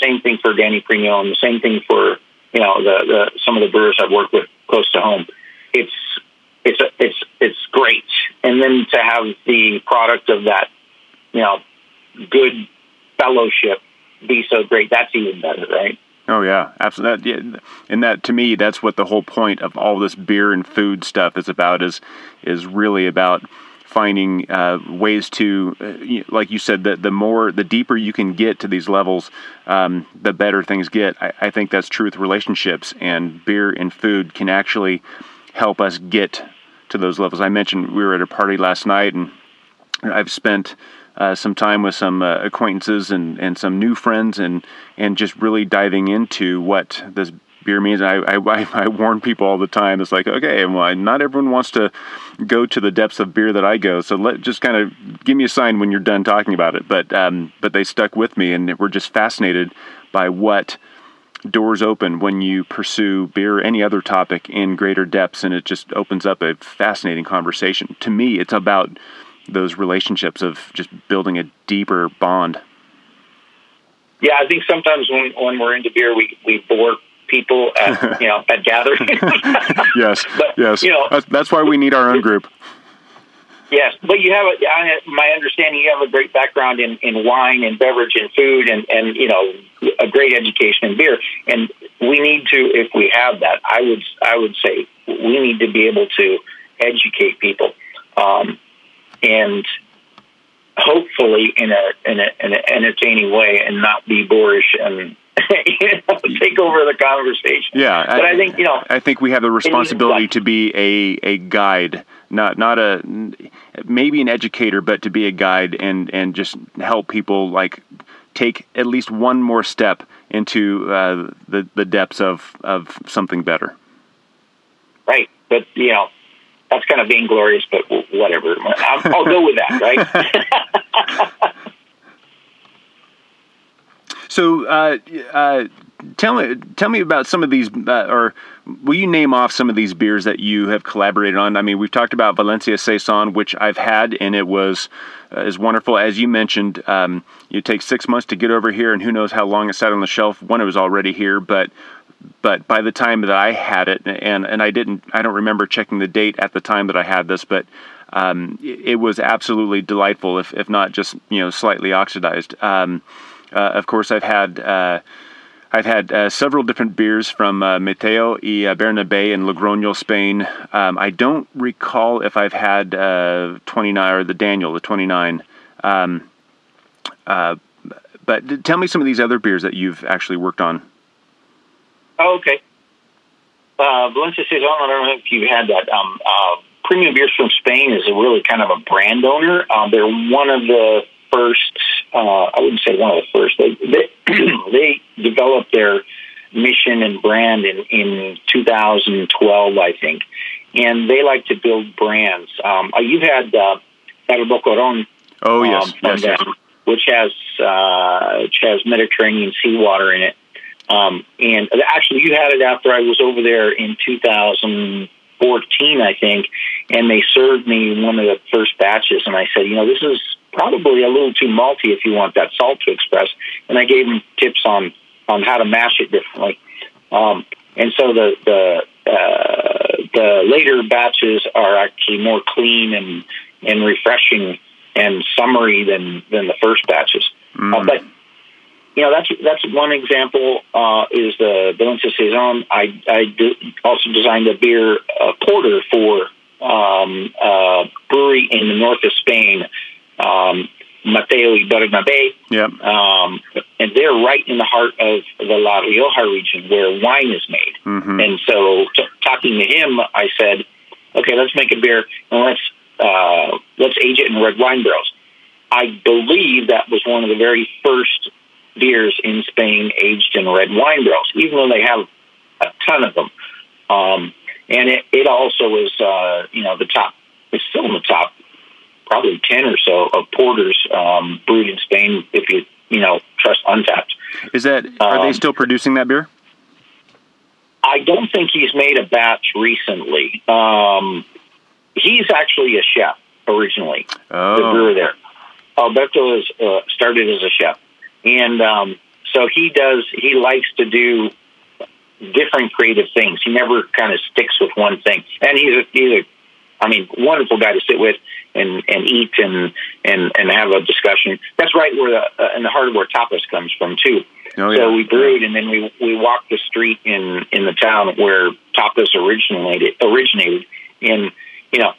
Same thing for Dany Prignon. The same thing for you know the, the some of the brewers I've worked with close to home. It's it's a, it's it's great, and then to have the product of that, you know, good fellowship be so great. That's even better, right? Oh yeah, absolutely. And that to me, that's what the whole point of all this beer and food stuff is about. Is is really about finding uh, ways to, uh, like you said, that the more, the deeper you can get to these levels, um, the better things get. I, I think that's true with relationships, and beer and food can actually help us get to those levels. I mentioned we were at a party last night, and I've spent uh, some time with some uh, acquaintances and, and some new friends, and and just really diving into what this beer means. I, I, I warn people all the time. It's like, okay, well, not everyone wants to go to the depths of beer that I go. So let just kind of give me a sign when you're done talking about it. But um, but they stuck with me, and we're just fascinated by what doors open when you pursue beer or any other topic in greater depths, and it just opens up a fascinating conversation. To me, it's about those relationships of just building a deeper bond. Yeah, I think sometimes when when we're into beer, we we bore people at you know at gatherings. yes, but, yes. You know, that's, that's why we need our own group. Yes, but you have a, my understanding. You have a great background in, in wine and beverage and food, and and you know a great education in beer. And we need to, if we have that, I would I would say we need to be able to educate people, um, and hopefully in a in a in an entertaining way, and not be boorish and you know, take over the conversation. Yeah, but I, I, think you know. I think we have the responsibility to be a a guide, not not a maybe an educator, but to be a guide and and just help people like take at least one more step into uh, the the depths of of something better. Right, but you know that's kind of vainglorious, but whatever. I'll, I'll go with that, right? so, uh, uh, tell me tell me about some of these, uh, or will you name off some of these beers that you have collaborated on? I mean, we've talked about Valencia Saison, which I've had, and it was uh, as wonderful as you mentioned. Um, it takes six months to get over here, and who knows how long it sat on the shelf when it was already here, but. But by the time that I had it, and, and I didn't, I don't remember checking the date at the time that I had this, but um, it, was absolutely delightful, if, if not just you know slightly oxidized. Um, uh, of course, I've had uh, I've had uh, several different beers from uh, Mateo y uh, Bernabé in Logroño, Spain. Um, I don't recall if I've had uh, 29 or the Daniel, the 29. Um, uh, but tell me some of these other beers that you've actually worked on. Oh, okay. Uh, Valencia Saison, I don't know if you've had that. Um, uh, Premium Beers from Spain is a really kind of a brand owner. Um, they're one of the first, uh, I wouldn't say one of the first, they, they, they developed their mission and brand in, in 2012, I think. And they like to build brands. Um, uh, you've had uh, Boquerón. Oh, yes. Um, yes, them, yes. Which has, uh, which has Mediterranean seawater in it. Um, and actually, you had it after I was over there in 2014, I think, and they served me one of the first batches. And I said, you know, this is probably a little too malty if you want that salt to express. And I gave him tips on on how to mash it differently. Um, and so the the uh, the later batches are actually more clean and and refreshing and summery than than the first batches. Mm. Uh, but you know that's that's one example. Uh, is the Valencia Saison? I I also designed a beer a porter for um, a brewery in the north of Spain um, Mateo y Bernabé. Yep. Um, and they're right in the heart of the La Rioja region where wine is made. Mm-hmm. And so, t- talking to him, I said, "Okay, let's make a beer and let's uh, let's age it in red wine barrels." I believe that was one of the very first beers in Spain aged in red wine barrels, even though they have a ton of them. Um, and it, it also is, uh, you know, the top. It's still in the top probably 10 or so of porters um, brewed in Spain if you, you know, trust Untappd, Is that, are um, they still producing that beer? I don't think he's made a batch recently. Um, he's actually a chef originally, oh. the brewer there. Alberto is, uh, started as a chef. And um, so he does, he likes to do different creative things. He never kind of sticks with one thing. And he's a, he's a I mean, wonderful guy to sit with and, and eat and, and, and have a discussion. That's right where the, uh, in the heart of where tapas comes from too. Oh, yeah. So we brewed and then we, we walked the street in, in the town where tapas originated, originated. And, you know,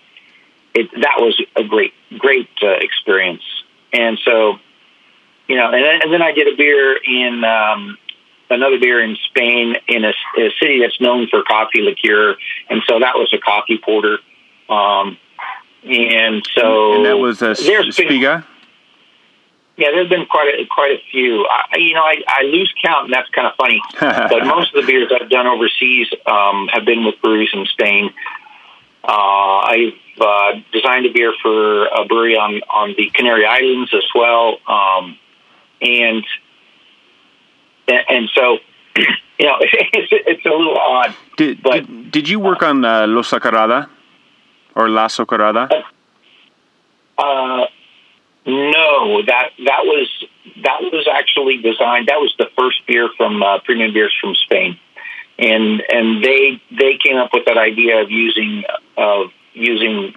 it, that was a great, great uh, experience. And so, you know, and then, and then I did a beer in, um, another beer in Spain in a, a, city that's known for coffee liqueur, and so that was a coffee porter. Um, and so and that was a Spiga. Yeah, there's been quite a, quite a few. I, you know, I, I lose count, and that's kind of funny. but most of the beers I've done overseas um, have been with breweries in Spain. Uh, I've uh, designed a beer for a brewery on on the Canary Islands as well, um, and and so you know it's, it's a little odd. Did but, did, did you work on uh, Los Socarrada? Or La Socarrada? Uh, no, that that was that was actually designed. That was the first beer from uh, Premium Beers from Spain, and and they they came up with that idea of using of using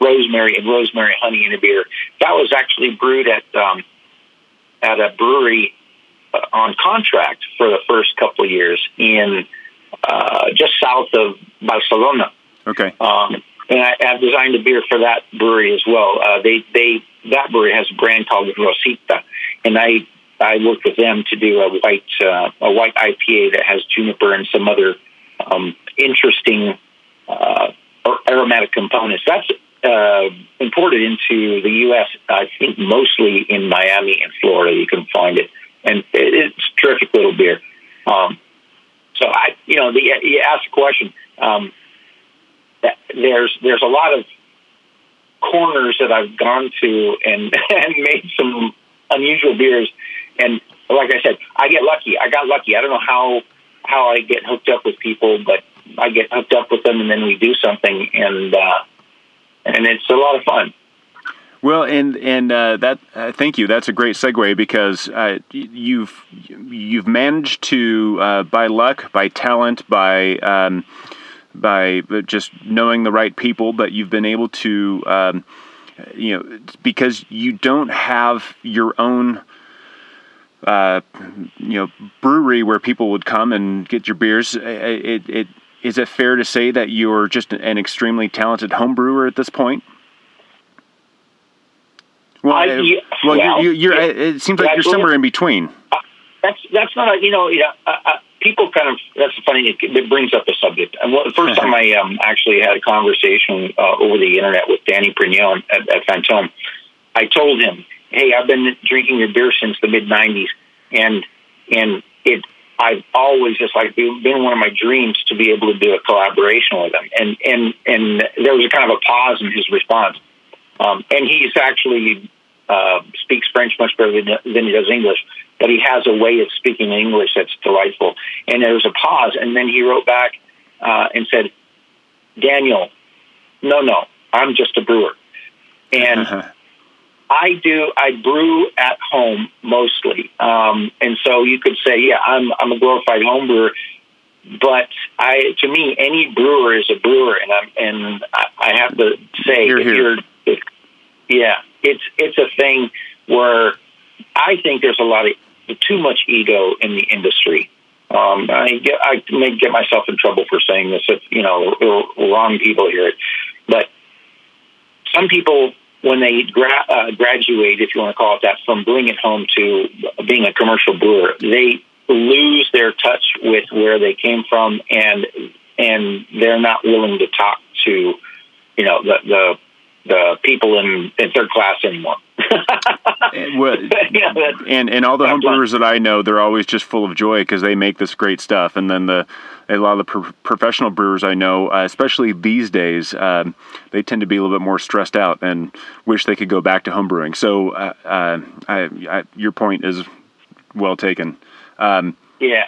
rosemary and rosemary honey in a beer. That was actually brewed at um, at a brewery uh, on contract for the first couple of years in uh, just south of Barcelona. Okay. Um, and I, have designed a beer for that brewery as well. Uh, they they that brewery has a brand called Rosita, and I I worked with them to do a white uh, a white IPA that has juniper and some other um, interesting uh, aromatic components. That's uh, imported into the U.S. I think mostly in Miami and Florida. You can find it, and it's a terrific little beer. Um, so I, you know, the, you asked the question. Um, there's there's a lot of corners that I've gone to and and made some unusual beers. And like I said, I get lucky. I got lucky. I don't know how how I get hooked up with people, but I get hooked up with them, and then we do something, and uh, and it's a lot of fun. Well, and and uh, that uh, thank you. That's a great segue because uh, you've you've managed to uh, by luck, by talent, by um, by just knowing the right people, but you've been able to um, you know because you don't have your own. Uh, you know, brewery where people would come and get your beers. It, it, is it fair to say that you're just an extremely talented home brewer at this point? Well, I, uh, well, well, you're, you're, you're it seems like you're somewhere in between. Uh, that's that's not a, you know you know uh, uh, people kind of that's funny it, brings up the subject. And the first time I um, actually had a conversation uh, over the internet with Dany Prignon at, at Fantôme, I told him, "Hey, I've been drinking your beer since the mid '90s, and and it I've always just like been one of my dreams to be able to do a collaboration with him." And and and there was a kind of a pause in his response um, and he's actually uh, speaks French much better than, than he does English, but he has a way of speaking English that's delightful. And there was a pause, and then he wrote back uh, and said, Daniel, no, no, I'm just a brewer. And uh-huh. I do, I brew at home mostly. Um, and so you could say, yeah, I'm, I'm a glorified home brewer. But I, to me, any brewer is a brewer, and I'm, and I, I have to say, here, if you're yeah, it's it's a thing where I think there's a lot of too much ego in the industry. Um, I get I may get myself in trouble for saying this if you know wrong people hear it, but some people when they gra- uh, graduate, if you want to call it that, from brewing at home to being a commercial brewer, they lose their touch with where they came from, and and they're not willing to talk to you know the the the people in, in third class anymore. And, well, yeah, and and all the homebrewers that I know, they're always just full of joy because they make this great stuff. And then the a lot of the pro- professional brewers I know, uh, especially these days, um, they tend to be a little bit more stressed out and wish they could go back to homebrewing. So uh, uh, I, I, your point is well taken. Um, yeah.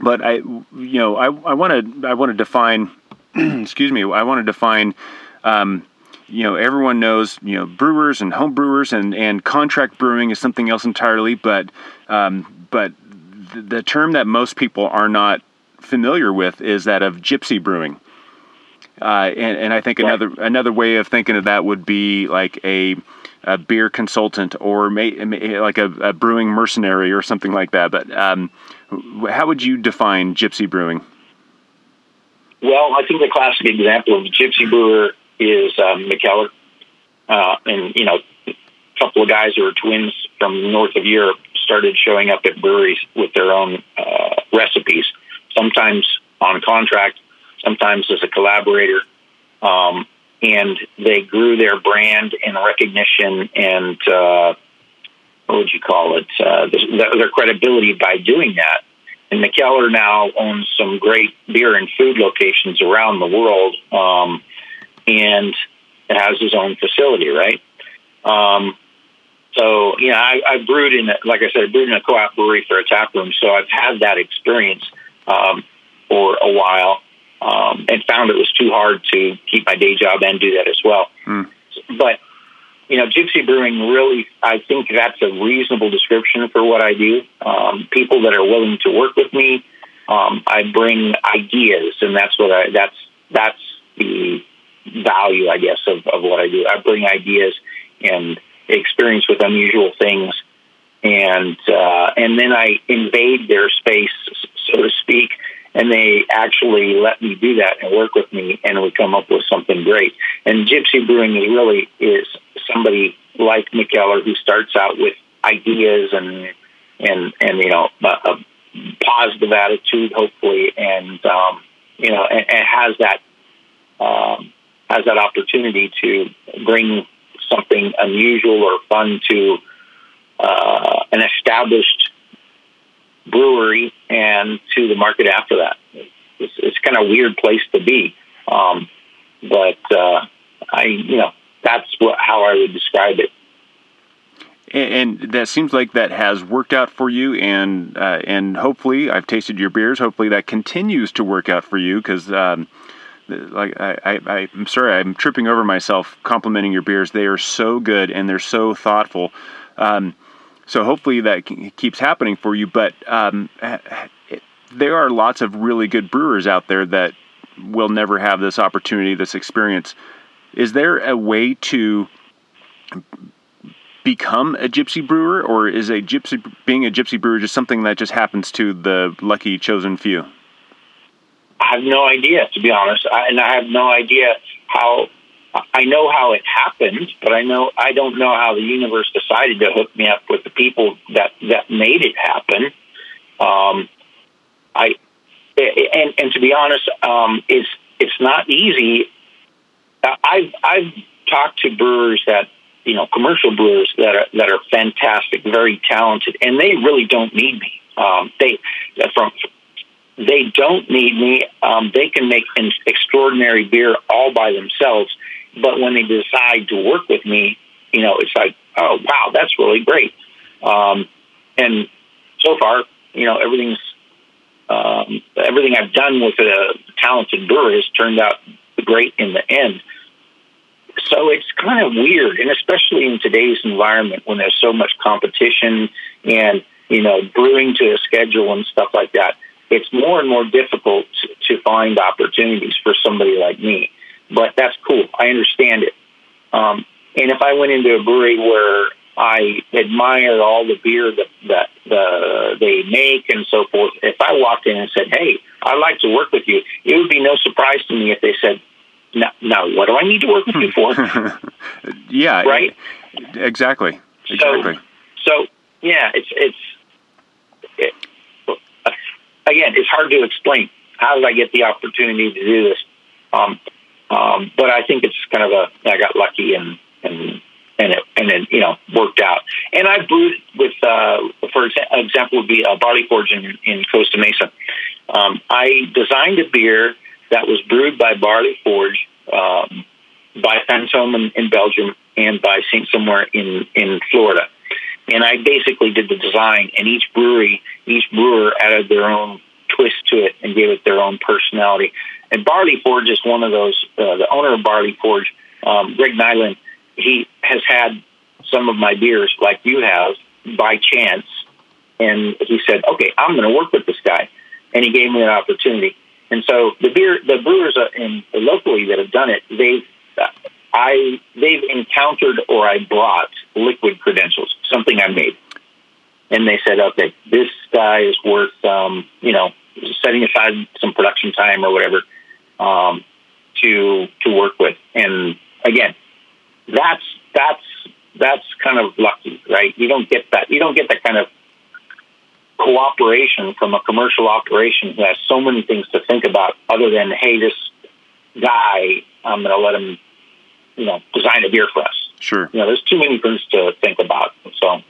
But I, you know, I want to I want to define. excuse me. I want to define. Um, you know everyone knows you know brewers and home brewers and and contract brewing is something else entirely but um, but the, the term that most people are not familiar with is that of gypsy brewing uh, and, and I think another another way of thinking of that would be like a, a beer consultant or may, may, like a, a, brewing mercenary or something like that. But um, how would you define gypsy brewing? Well, I think the classic example of a gypsy brewer is um, Mikkeller, uh, and you know, a couple of guys who are twins from north of Europe started showing up at breweries with their own uh, recipes, sometimes on contract, sometimes as a collaborator. Um, and they grew their brand and recognition and uh, what would you call it? Uh, their, their credibility by doing that. And Mikkeller now owns some great beer and food locations around the world. Um, and it has his own facility, right? Um, so, you know, I, I brewed in, like I said, I brewed in a co-op brewery for a tap room. So I've had that experience um, for a while um, and found it was too hard to keep my day job and do that as well. Mm. But, you know, gypsy brewing really, I think that's a reasonable description for what I do. Um, people that are willing to work with me, um, I bring ideas, and that's what I, that's, that's the value, I guess, of, of what I do. I bring ideas and experience with unusual things, and uh, and then I invade their space, so to speak, and they actually let me do that and work with me, and we come up with something great. And Gypsy Brewing really is somebody like Mikkeller who starts out with ideas and and and you know a, a positive attitude, hopefully, and um, you know, and, and has that um, has that opportunity to bring something unusual or fun to uh, an established brewery and to the market after that. It's, it's kind of a weird place to be, um, but uh, I, you know, that's what how I would describe it. And, that seems like that has worked out for you, and uh, and hopefully I've tasted your beers. Hopefully that continues to work out for you because. Um, like I, I, I'm sorry, I'm tripping over myself complimenting your beers. They are so good and they're so thoughtful. Um, so hopefully that keeps happening for you. But um, there are lots of really good brewers out there that will never have this opportunity, this experience. Is there a way to become a gypsy brewer, or is a gypsy being a gypsy brewer just something that just happens to the lucky chosen few? Have no idea, to be honest, I, and I have no idea how. I know how it happened, but I know I don't know how the universe decided to hook me up with the people that that made it happen. Um, I and and to be honest, um, it's it's not easy. I've I've talked to brewers that you know commercial brewers that are that are fantastic, very talented, and they really don't need me. Um, they from they don't need me. Um, they can make an extraordinary beer all by themselves. But when they decide to work with me, you know, it's like, oh wow, that's really great. Um, and so far, you know, everything's um, everything I've done with a talented brewer has turned out great in the end. So it's kind of weird, and especially in today's environment when there's so much competition and you know brewing to a schedule and stuff like that, it's more and more difficult to, find opportunities for somebody like me. But that's cool. I understand it. Um, and if I went into a brewery where I admire all the beer that that the, they make and so forth. If I walked in and said, "Hey, I'd like to work with you," it would be no surprise to me if they said, "No, now what do I need to work with you for?" yeah, right. Exactly. Exactly. So, so yeah, it's it's it, again, it's hard to explain. How did I get the opportunity to do this? Um, um, but I think it's kind of a I got lucky and and and it and it you know worked out. And I brewed with, uh, for example, would be a Barley Forge in, in Costa Mesa. Um, I designed a beer that was brewed by Barley Forge, um, by Fantôme in, in Belgium, and by Saint Somewhere in in Florida. And I basically did the design, and each brewery, each brewer added their own twist to it and gave it their own personality. And Barley Forge is one of those. Uh, the owner of Barley Forge, um, Greg Nyland, he has had some of my beers like you have by chance. And he said, okay, I'm going to work with this guy. And he gave me an opportunity. And so the beer, the brewers in locally that have done it, they've, I, they've encountered or I brought liquid credentials, something I made. And they said, okay, this guy is worth, um, you know, setting aside some production time or whatever, um, to, to work with. And again, that's that's that's kind of lucky, right? You don't get that. You don't get that kind of cooperation from a commercial operation who has so many things to think about other than, hey, this guy, I'm going to let him, you know, design a beer for us. Sure. You know, there's too many things to think about. So.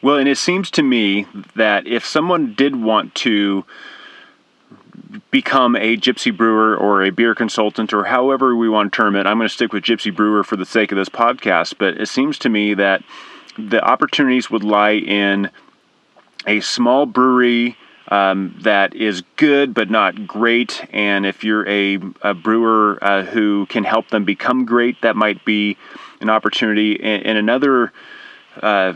Well, and it seems to me that if someone did want to become a gypsy brewer or a beer consultant or however we want to term it. I'm going to stick with gypsy brewer for the sake of this podcast, but it seems to me that the opportunities would lie in a small brewery um, that is good but not great. And if you're a, a brewer uh, who can help them become great, that might be an opportunity. And, and another uh,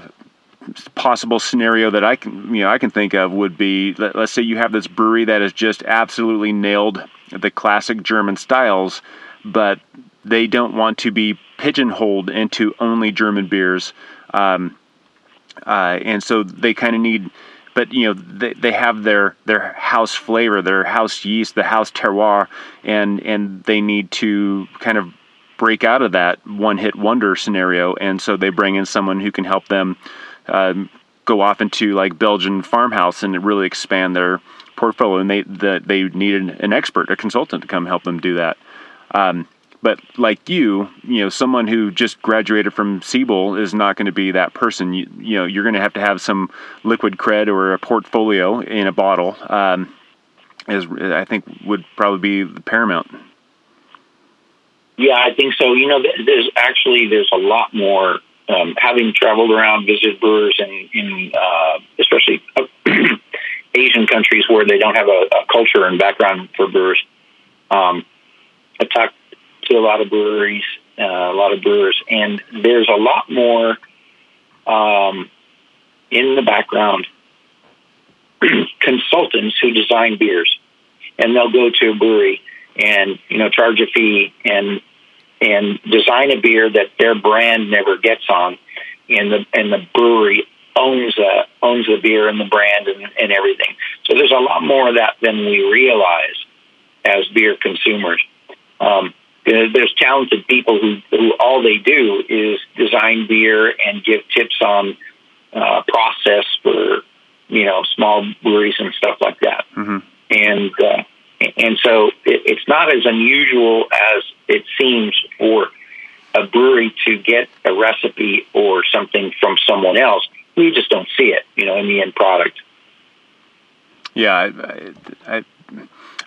possible scenario that I can you know I can think of would be let, us say you have this brewery that has just absolutely nailed the classic German styles, but they don't want to be pigeonholed into only German beers, um, uh, and so they kind of need. But you know they, they have their their house flavor, their house yeast, the house terroir, and and they need to kind of break out of that one hit wonder scenario, and so they bring in someone who can help them um, go off into like Belgian farmhouse and really expand their portfolio. And they the, they needed an expert, a consultant, to come help them do that. Um, but like you, you know, someone who just graduated from Siebel is not going to be that person. You, you know, you're going to have to have some liquid cred or a portfolio in a bottle. Um, is I think would probably be the paramount. Yeah, I think so. You know, there's actually there's a lot more. Um, having traveled around, visited brewers in, in uh, especially Asian countries where they don't have a, a culture and background for brewers. Um, I talked to a lot of breweries, uh, a lot of brewers, and there's a lot more um, in the background consultants who design beers, and they'll go to a brewery and you know charge a fee and and design a beer that their brand never gets on, and the and the brewery owns the owns the beer and the brand and, and everything. So there's a lot more of that than we realize as beer consumers. Um, you know, there's talented people who, who all they do is design beer and give tips on uh, process for you know small breweries and stuff like that. Mm-hmm. And uh, and so it, it's not as unusual as it seems for a brewery to get a recipe or something from someone else. We just don't see it, you know, in the end product. Yeah, I, I,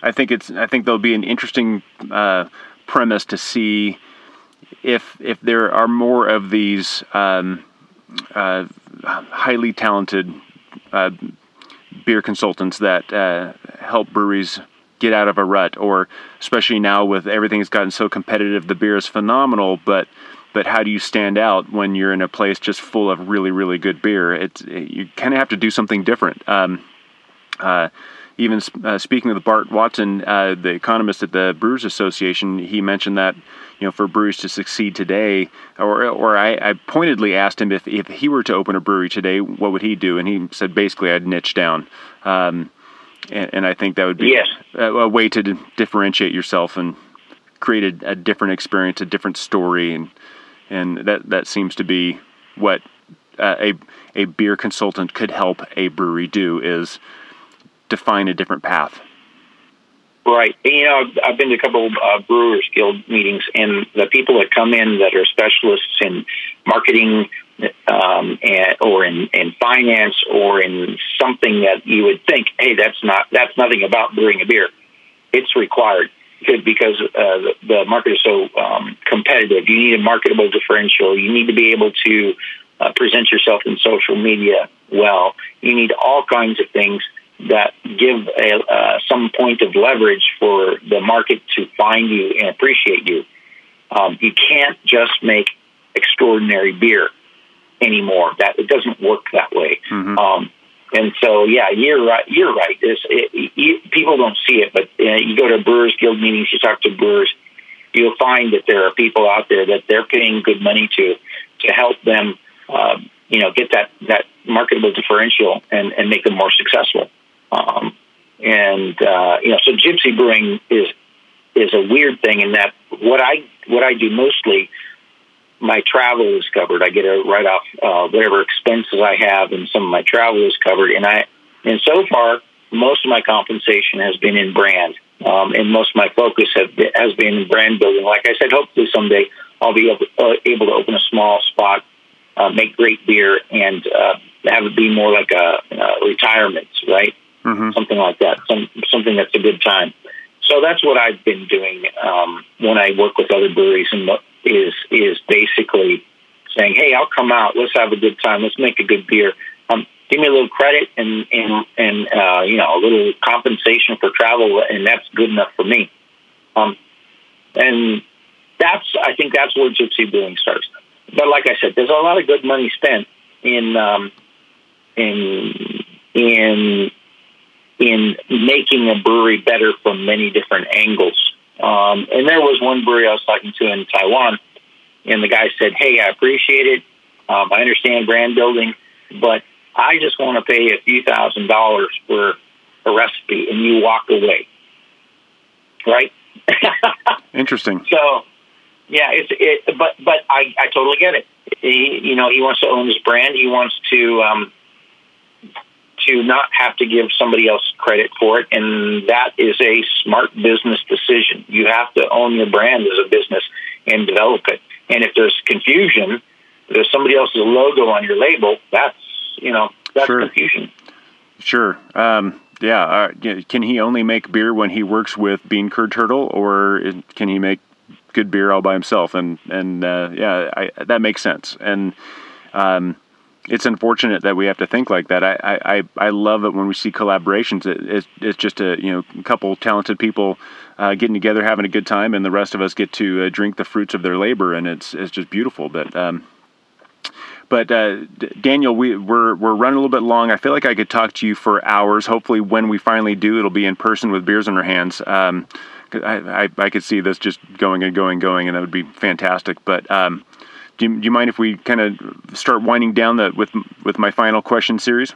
I think it's. I think there'll be an interesting uh, premise to see if if there are more of these um, uh, highly talented uh, beer consultants that uh, help breweries get out of a rut, or especially now with everything has gotten so competitive, the beer is phenomenal, but but how do you stand out when you're in a place just full of really really good beer? It's it, you kind of have to do something different. Um, uh, even uh, speaking with Bart Watson, uh, the economist at the Brewers Association, he mentioned that you know for breweries to succeed today, or or I, I, pointedly asked him if if he were to open a brewery today, what would he do? And he said basically I'd niche down. Um, and, and, I think that would be yes. a, a, way to d- differentiate yourself and create a, a, different experience, a different story, and and that that seems to be what uh, a a beer consultant could help a brewery do is define a different path. Right. You know, I've been to a couple of uh, Brewers Guild meetings, and the people that come in that are specialists in marketing um, and, or in, in finance or in something that you would think, hey, that's not that's nothing about brewing a beer. It's required because uh, the, market is so um, competitive. You need a marketable differential. You need to be able to uh, present yourself in social media well. You need all kinds of things that give a, uh, some point of leverage for the market to find you and appreciate you. Um, you can't just make extraordinary beer anymore. That it doesn't work that way. Mm-hmm. Um, and so, yeah, you're right. You're right. It, it, people don't see it, but uh, you go to Brewers Guild meetings, you talk to brewers, you'll find that there are people out there that they're paying good money to to help them, uh, you know, get that that marketable differential and and make them more successful. Um, and uh, you know, so gypsy brewing is is a weird thing in that what I what I do mostly my travel is covered. I get a write off uh, whatever expenses I have, and some of my travel is covered. And I and so far, most of my compensation has been in brand, um, and most of my focus have been, has been in brand building. Like I said, hopefully someday I'll be able, uh, able to open a small spot, uh, make great beer, and uh, have it be more like a, a retirement, right? Mm-hmm. Something like that. Some something that's a good time. So that's what I've been doing um, when I work with other breweries and is is basically saying, "Hey, I'll come out. Let's have a good time. Let's make a good beer. Um, give me a little credit and and and uh, you know a little compensation for travel, and that's good enough for me." Um, and that's I think that's where gypsy brewing starts. But like I said, there's a lot of good money spent in um, in in in making a brewery better from many different angles. Um, and there was one brewery I was talking to in Taiwan, and the guy said, "Hey, I appreciate it. Um, I understand brand building, but I just want to pay a few thousand dollars for a recipe, and you walk away." Right? Interesting. So, yeah, it's it, but but I I totally get it. He, you know, he wants to own his brand. He wants to um, to not have to give somebody else credit for it. And that is a smart business decision. You have to own your brand as a business and develop it. And if there's confusion, if there's somebody else's logo on your label, that's, you know, that's sure. confusion. Sure. Um, yeah. Uh, can he only make beer when he works with Bean Curd Turtle, or can he make good beer all by himself, and and uh, yeah, I, that makes sense. And um, it's unfortunate that we have to think like that. I I, I love it when we see collaborations. It, it's, it's just a you know couple talented people uh, getting together, having a good time, and the rest of us get to uh, drink the fruits of their labor, and it's it's just beautiful. But um, but uh, Daniel, we, we're we're running a little bit long. I feel like I could talk to you for hours. Hopefully, when we finally do, it'll be in person with beers in our hands. Um, I, I, I could see this just going and going, and going, and that would be fantastic. But um, do, you, do you mind if we kind of start winding down the with with my final question series?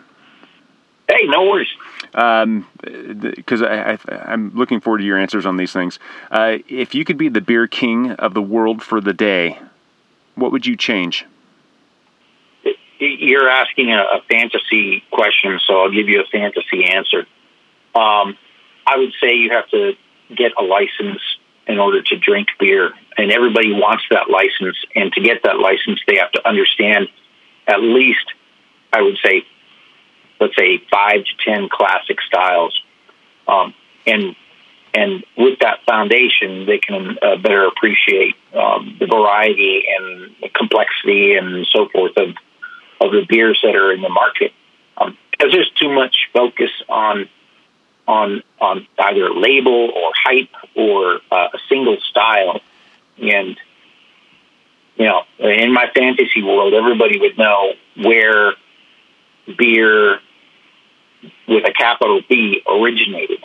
Hey, no worries. Because um, I, I, am looking forward to your answers on these things. Uh, if you could be the beer king of the world for the day, what would you change? you're asking a, a, fantasy question, so I'll give you a fantasy answer. Um, I would say you have to get a license in order to drink beer, and everybody wants that license. And to get that license, they have to understand at least, I would say, let's say five to ten classic styles, um, and and with that foundation, they can uh, better appreciate um, the variety and the complexity and so forth of of the beers that are in the market. Um, because there's too much focus on on on either label or hype or uh, a single style. And you know in my fantasy world everybody would know where beer with a capital B originated.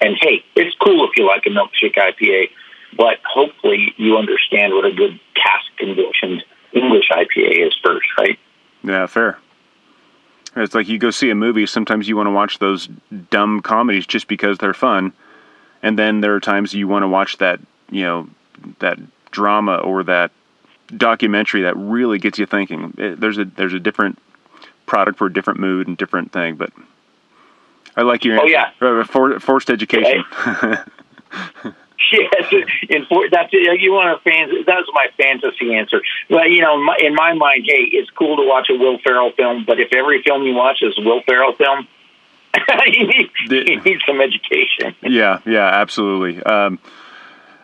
And hey it's cool if you like a milkshake IPA but hopefully you understand what a good cask conditioned English IPA is first right? Yeah, fair. It's like you go see a movie. Sometimes you want to watch those dumb comedies just because they're fun, and then there are times you want to watch that, you know, that drama or that documentary that really gets you thinking. It, there's a there's a different product for a different mood and different thing. But I like your oh yeah uh, for, forced education. Yes, in for, that's you want a fan. That's my fantasy answer. Well, you know, in my mind, hey, it's cool to watch a Will Ferrell film, but if every film you watch is a Will Ferrell film, you, need, the, you need some education. Yeah, yeah, absolutely. Um,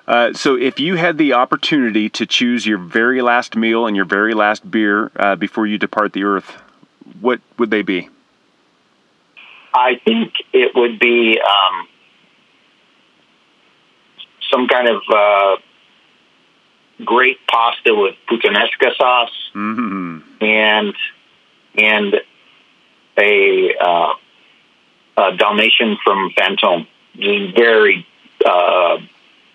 uh, so, if you had the opportunity to choose your very last meal and your very last beer uh, before you depart the earth, what would they be? I think it would be um, some kind of uh, great pasta with puttanesca sauce mm-hmm. and and a, uh, a Dalmatian from Fantôme. Very uh,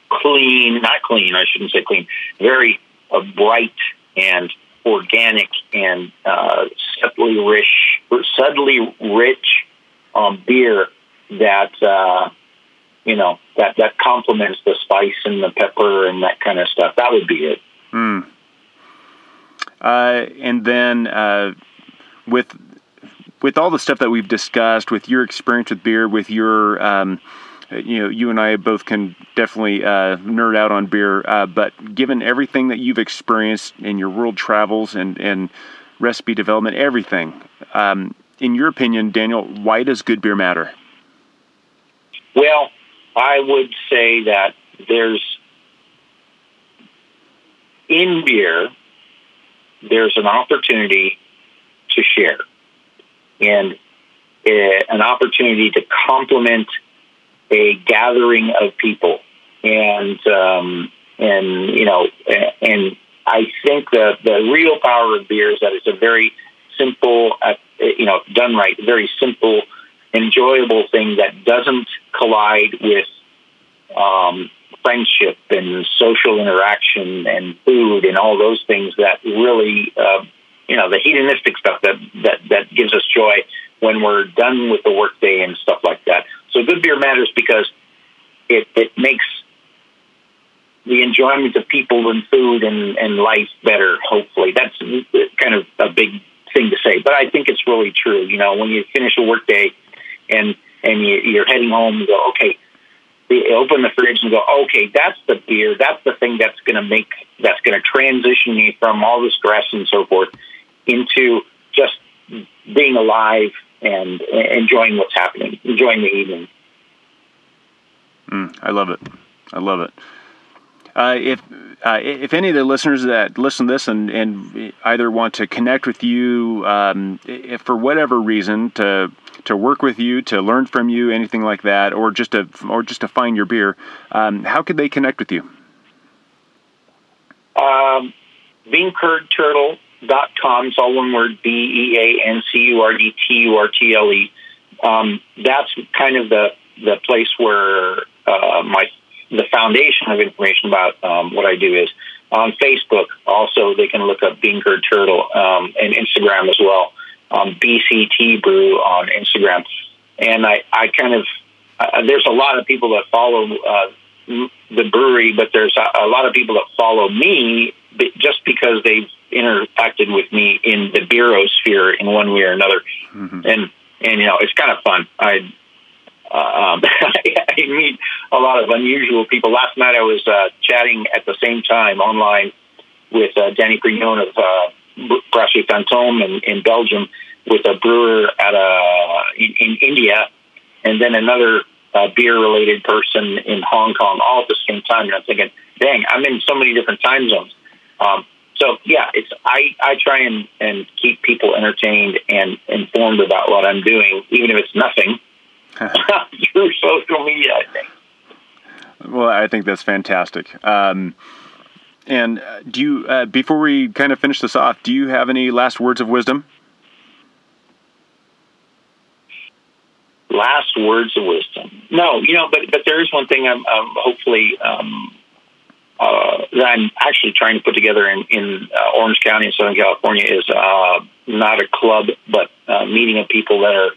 clean, not clean, I shouldn't say clean, very uh, bright and organic and uh, subtly rich, subtly rich um, beer that uh, you know that that complements the spice and the pepper and that kind of stuff. That would be it. Mm. Uh, and then uh, with with all the stuff that we've discussed, with your experience with beer, with your um, you know, you and I both can definitely uh, nerd out on beer. Uh, but given everything that you've experienced in your world travels and and recipe development, everything, um, in your opinion, Daniel, why does good beer matter? Well, I would say that there's in beer, there's an opportunity to share and uh, an opportunity to complement a gathering of people. And, um, and, you know, and I think that the real power of beer is that it's a very simple, uh, you know, done right, very simple enjoyable thing that doesn't collide with um, friendship and social interaction and food and all those things that really, uh, you know, the hedonistic stuff that, that, that gives us joy when we're done with the workday and stuff like that. So good beer matters because it, it makes the enjoyment of people and food and, and life better, hopefully. That's kind of a big thing to say, but I think it's really true. You know, when you finish a workday, and and you, you're heading home, you go, okay, you open the fridge and go, okay, that's the beer, that's the thing that's going to make, that's going to transition me from all the stress and so forth into just being alive and enjoying what's happening, enjoying the evening. Mm, I love it. I love it. uh, if uh, if any of the listeners that listen to this and, and either want to connect with you, um, for whatever reason to to work with you, to learn from you, anything like that, or just to or just to find your beer, um, how could they connect with you? Um, beancurdturtle.com. It's all one word: B E A N C U R D T U R T L E. Um, that's kind of the the place where uh, my the foundation of information about um, what I do is on Facebook. Also, they can look up Bean Curd Turtle um, and Instagram as well. Um, BCT Brew on Instagram, and I, I kind of uh, there's a lot of people that follow uh, the brewery, but there's a, a lot of people that follow me just because they've interacted with me in the bureau sphere in one way or another, mm-hmm. and and you know it's kind of fun. I uh, um, I meet a lot of unusual people. Last night I was uh, chatting at the same time online with uh, Dany Prignon of uh, Brasserie Fantôme in, in Belgium, with a brewer at a in, in India, and then another uh, beer-related person in Hong Kong, all at the same time. And I'm thinking, dang, I'm in so many different time zones. Um, so yeah, it's I, I try and, and keep people entertained and informed about what I'm doing, even if it's nothing through social media. I think. Well, I think that's fantastic. Um, and uh, do you, uh, before we kind of finish this off, do you have any last words of wisdom? Last words of wisdom. No, you know, but but there is one thing I'm, I'm hopefully um, uh, that I'm actually trying to put together in, in uh, Orange County in Southern California is uh, not a club, but a meeting of people that are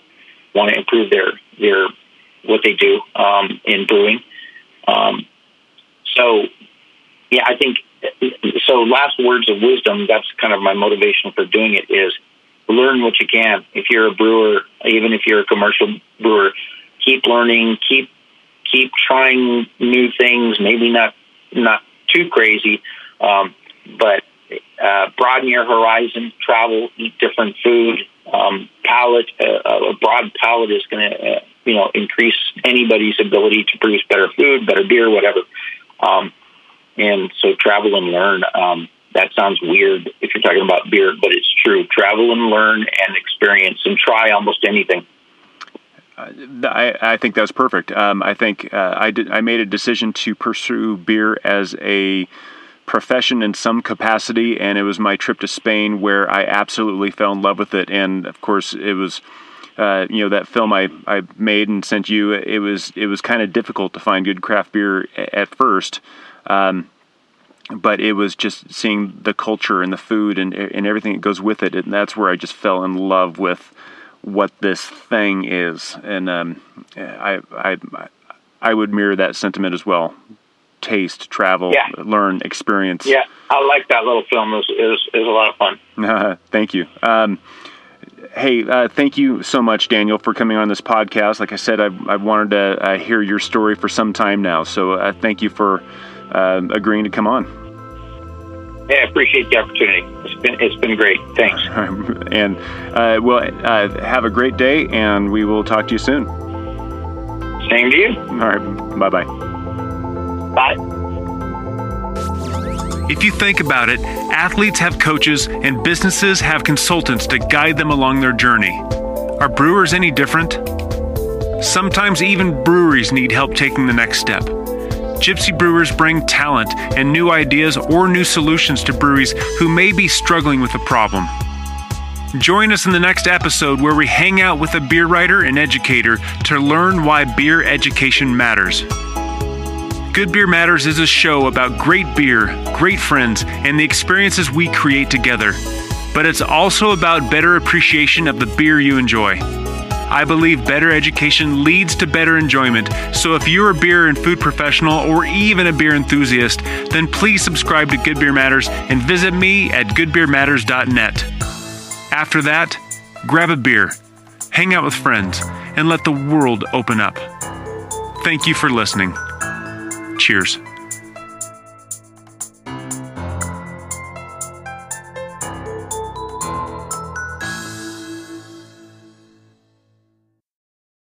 want to improve their their what they do um, in brewing. Um, so, yeah, I think so. Last words of wisdom. That's kind of my motivation for doing it. Is learn what you can. If you're a brewer, even if you're a commercial brewer, keep learning. Keep keep trying new things. Maybe not not too crazy, um, but uh, broaden your horizon. Travel, eat different food. Um, palate, uh, a broad palate is going to uh, you know increase anybody's ability to produce better food, better beer, whatever. Um, and so travel and learn. Um, that sounds weird if you're talking about beer, but it's true. Travel and learn and experience and try almost anything. Uh, I, I, think that's perfect. Um, I think uh, I did. I made a decision to pursue beer as a profession in some capacity, and it was my trip to Spain where I absolutely fell in love with it. And of course, it was. Uh, you know that film I, I made and sent you. It was it was kind of difficult to find good craft beer at first, um, but it was just seeing the culture and the food and and everything that goes with it, and that's where I just fell in love with what this thing is. And um, I I I would mirror that sentiment as well taste, travel, yeah. learn, experience. Yeah, I like that little film. It was, it was, it was a lot of fun. Uh, thank you. Um, hey, uh, thank you so much, Daniel, for coming on this podcast. Like I said, I've, I've wanted to uh, hear your story for some time now. So uh, thank you for um, agreeing to come on. Yeah, I appreciate the opportunity. It's been it's been great. Thanks. and uh, well, uh, have a great day, and we will talk to you soon. Same to you. All right. Bye bye. Bye. If you think about it, athletes have coaches and businesses have consultants to guide them along their journey. Are brewers any different? Sometimes even breweries need help taking the next step. Gypsy Brewers bring talent and new ideas or new solutions to breweries who may be struggling with a problem. Join us in the next episode where we hang out with a beer writer and educator to learn why beer education matters. Good Beer Matters is a show about great beer, great friends, and the experiences we create together. But it's also about better appreciation of the beer you enjoy. I believe better education leads to better enjoyment. So if you're a beer and food professional or even a beer enthusiast, then please subscribe to Good Beer Matters and visit me at goodbeermatters.net. After that, grab a beer, hang out with friends, and let the world open up. Thank you for listening. Cheers.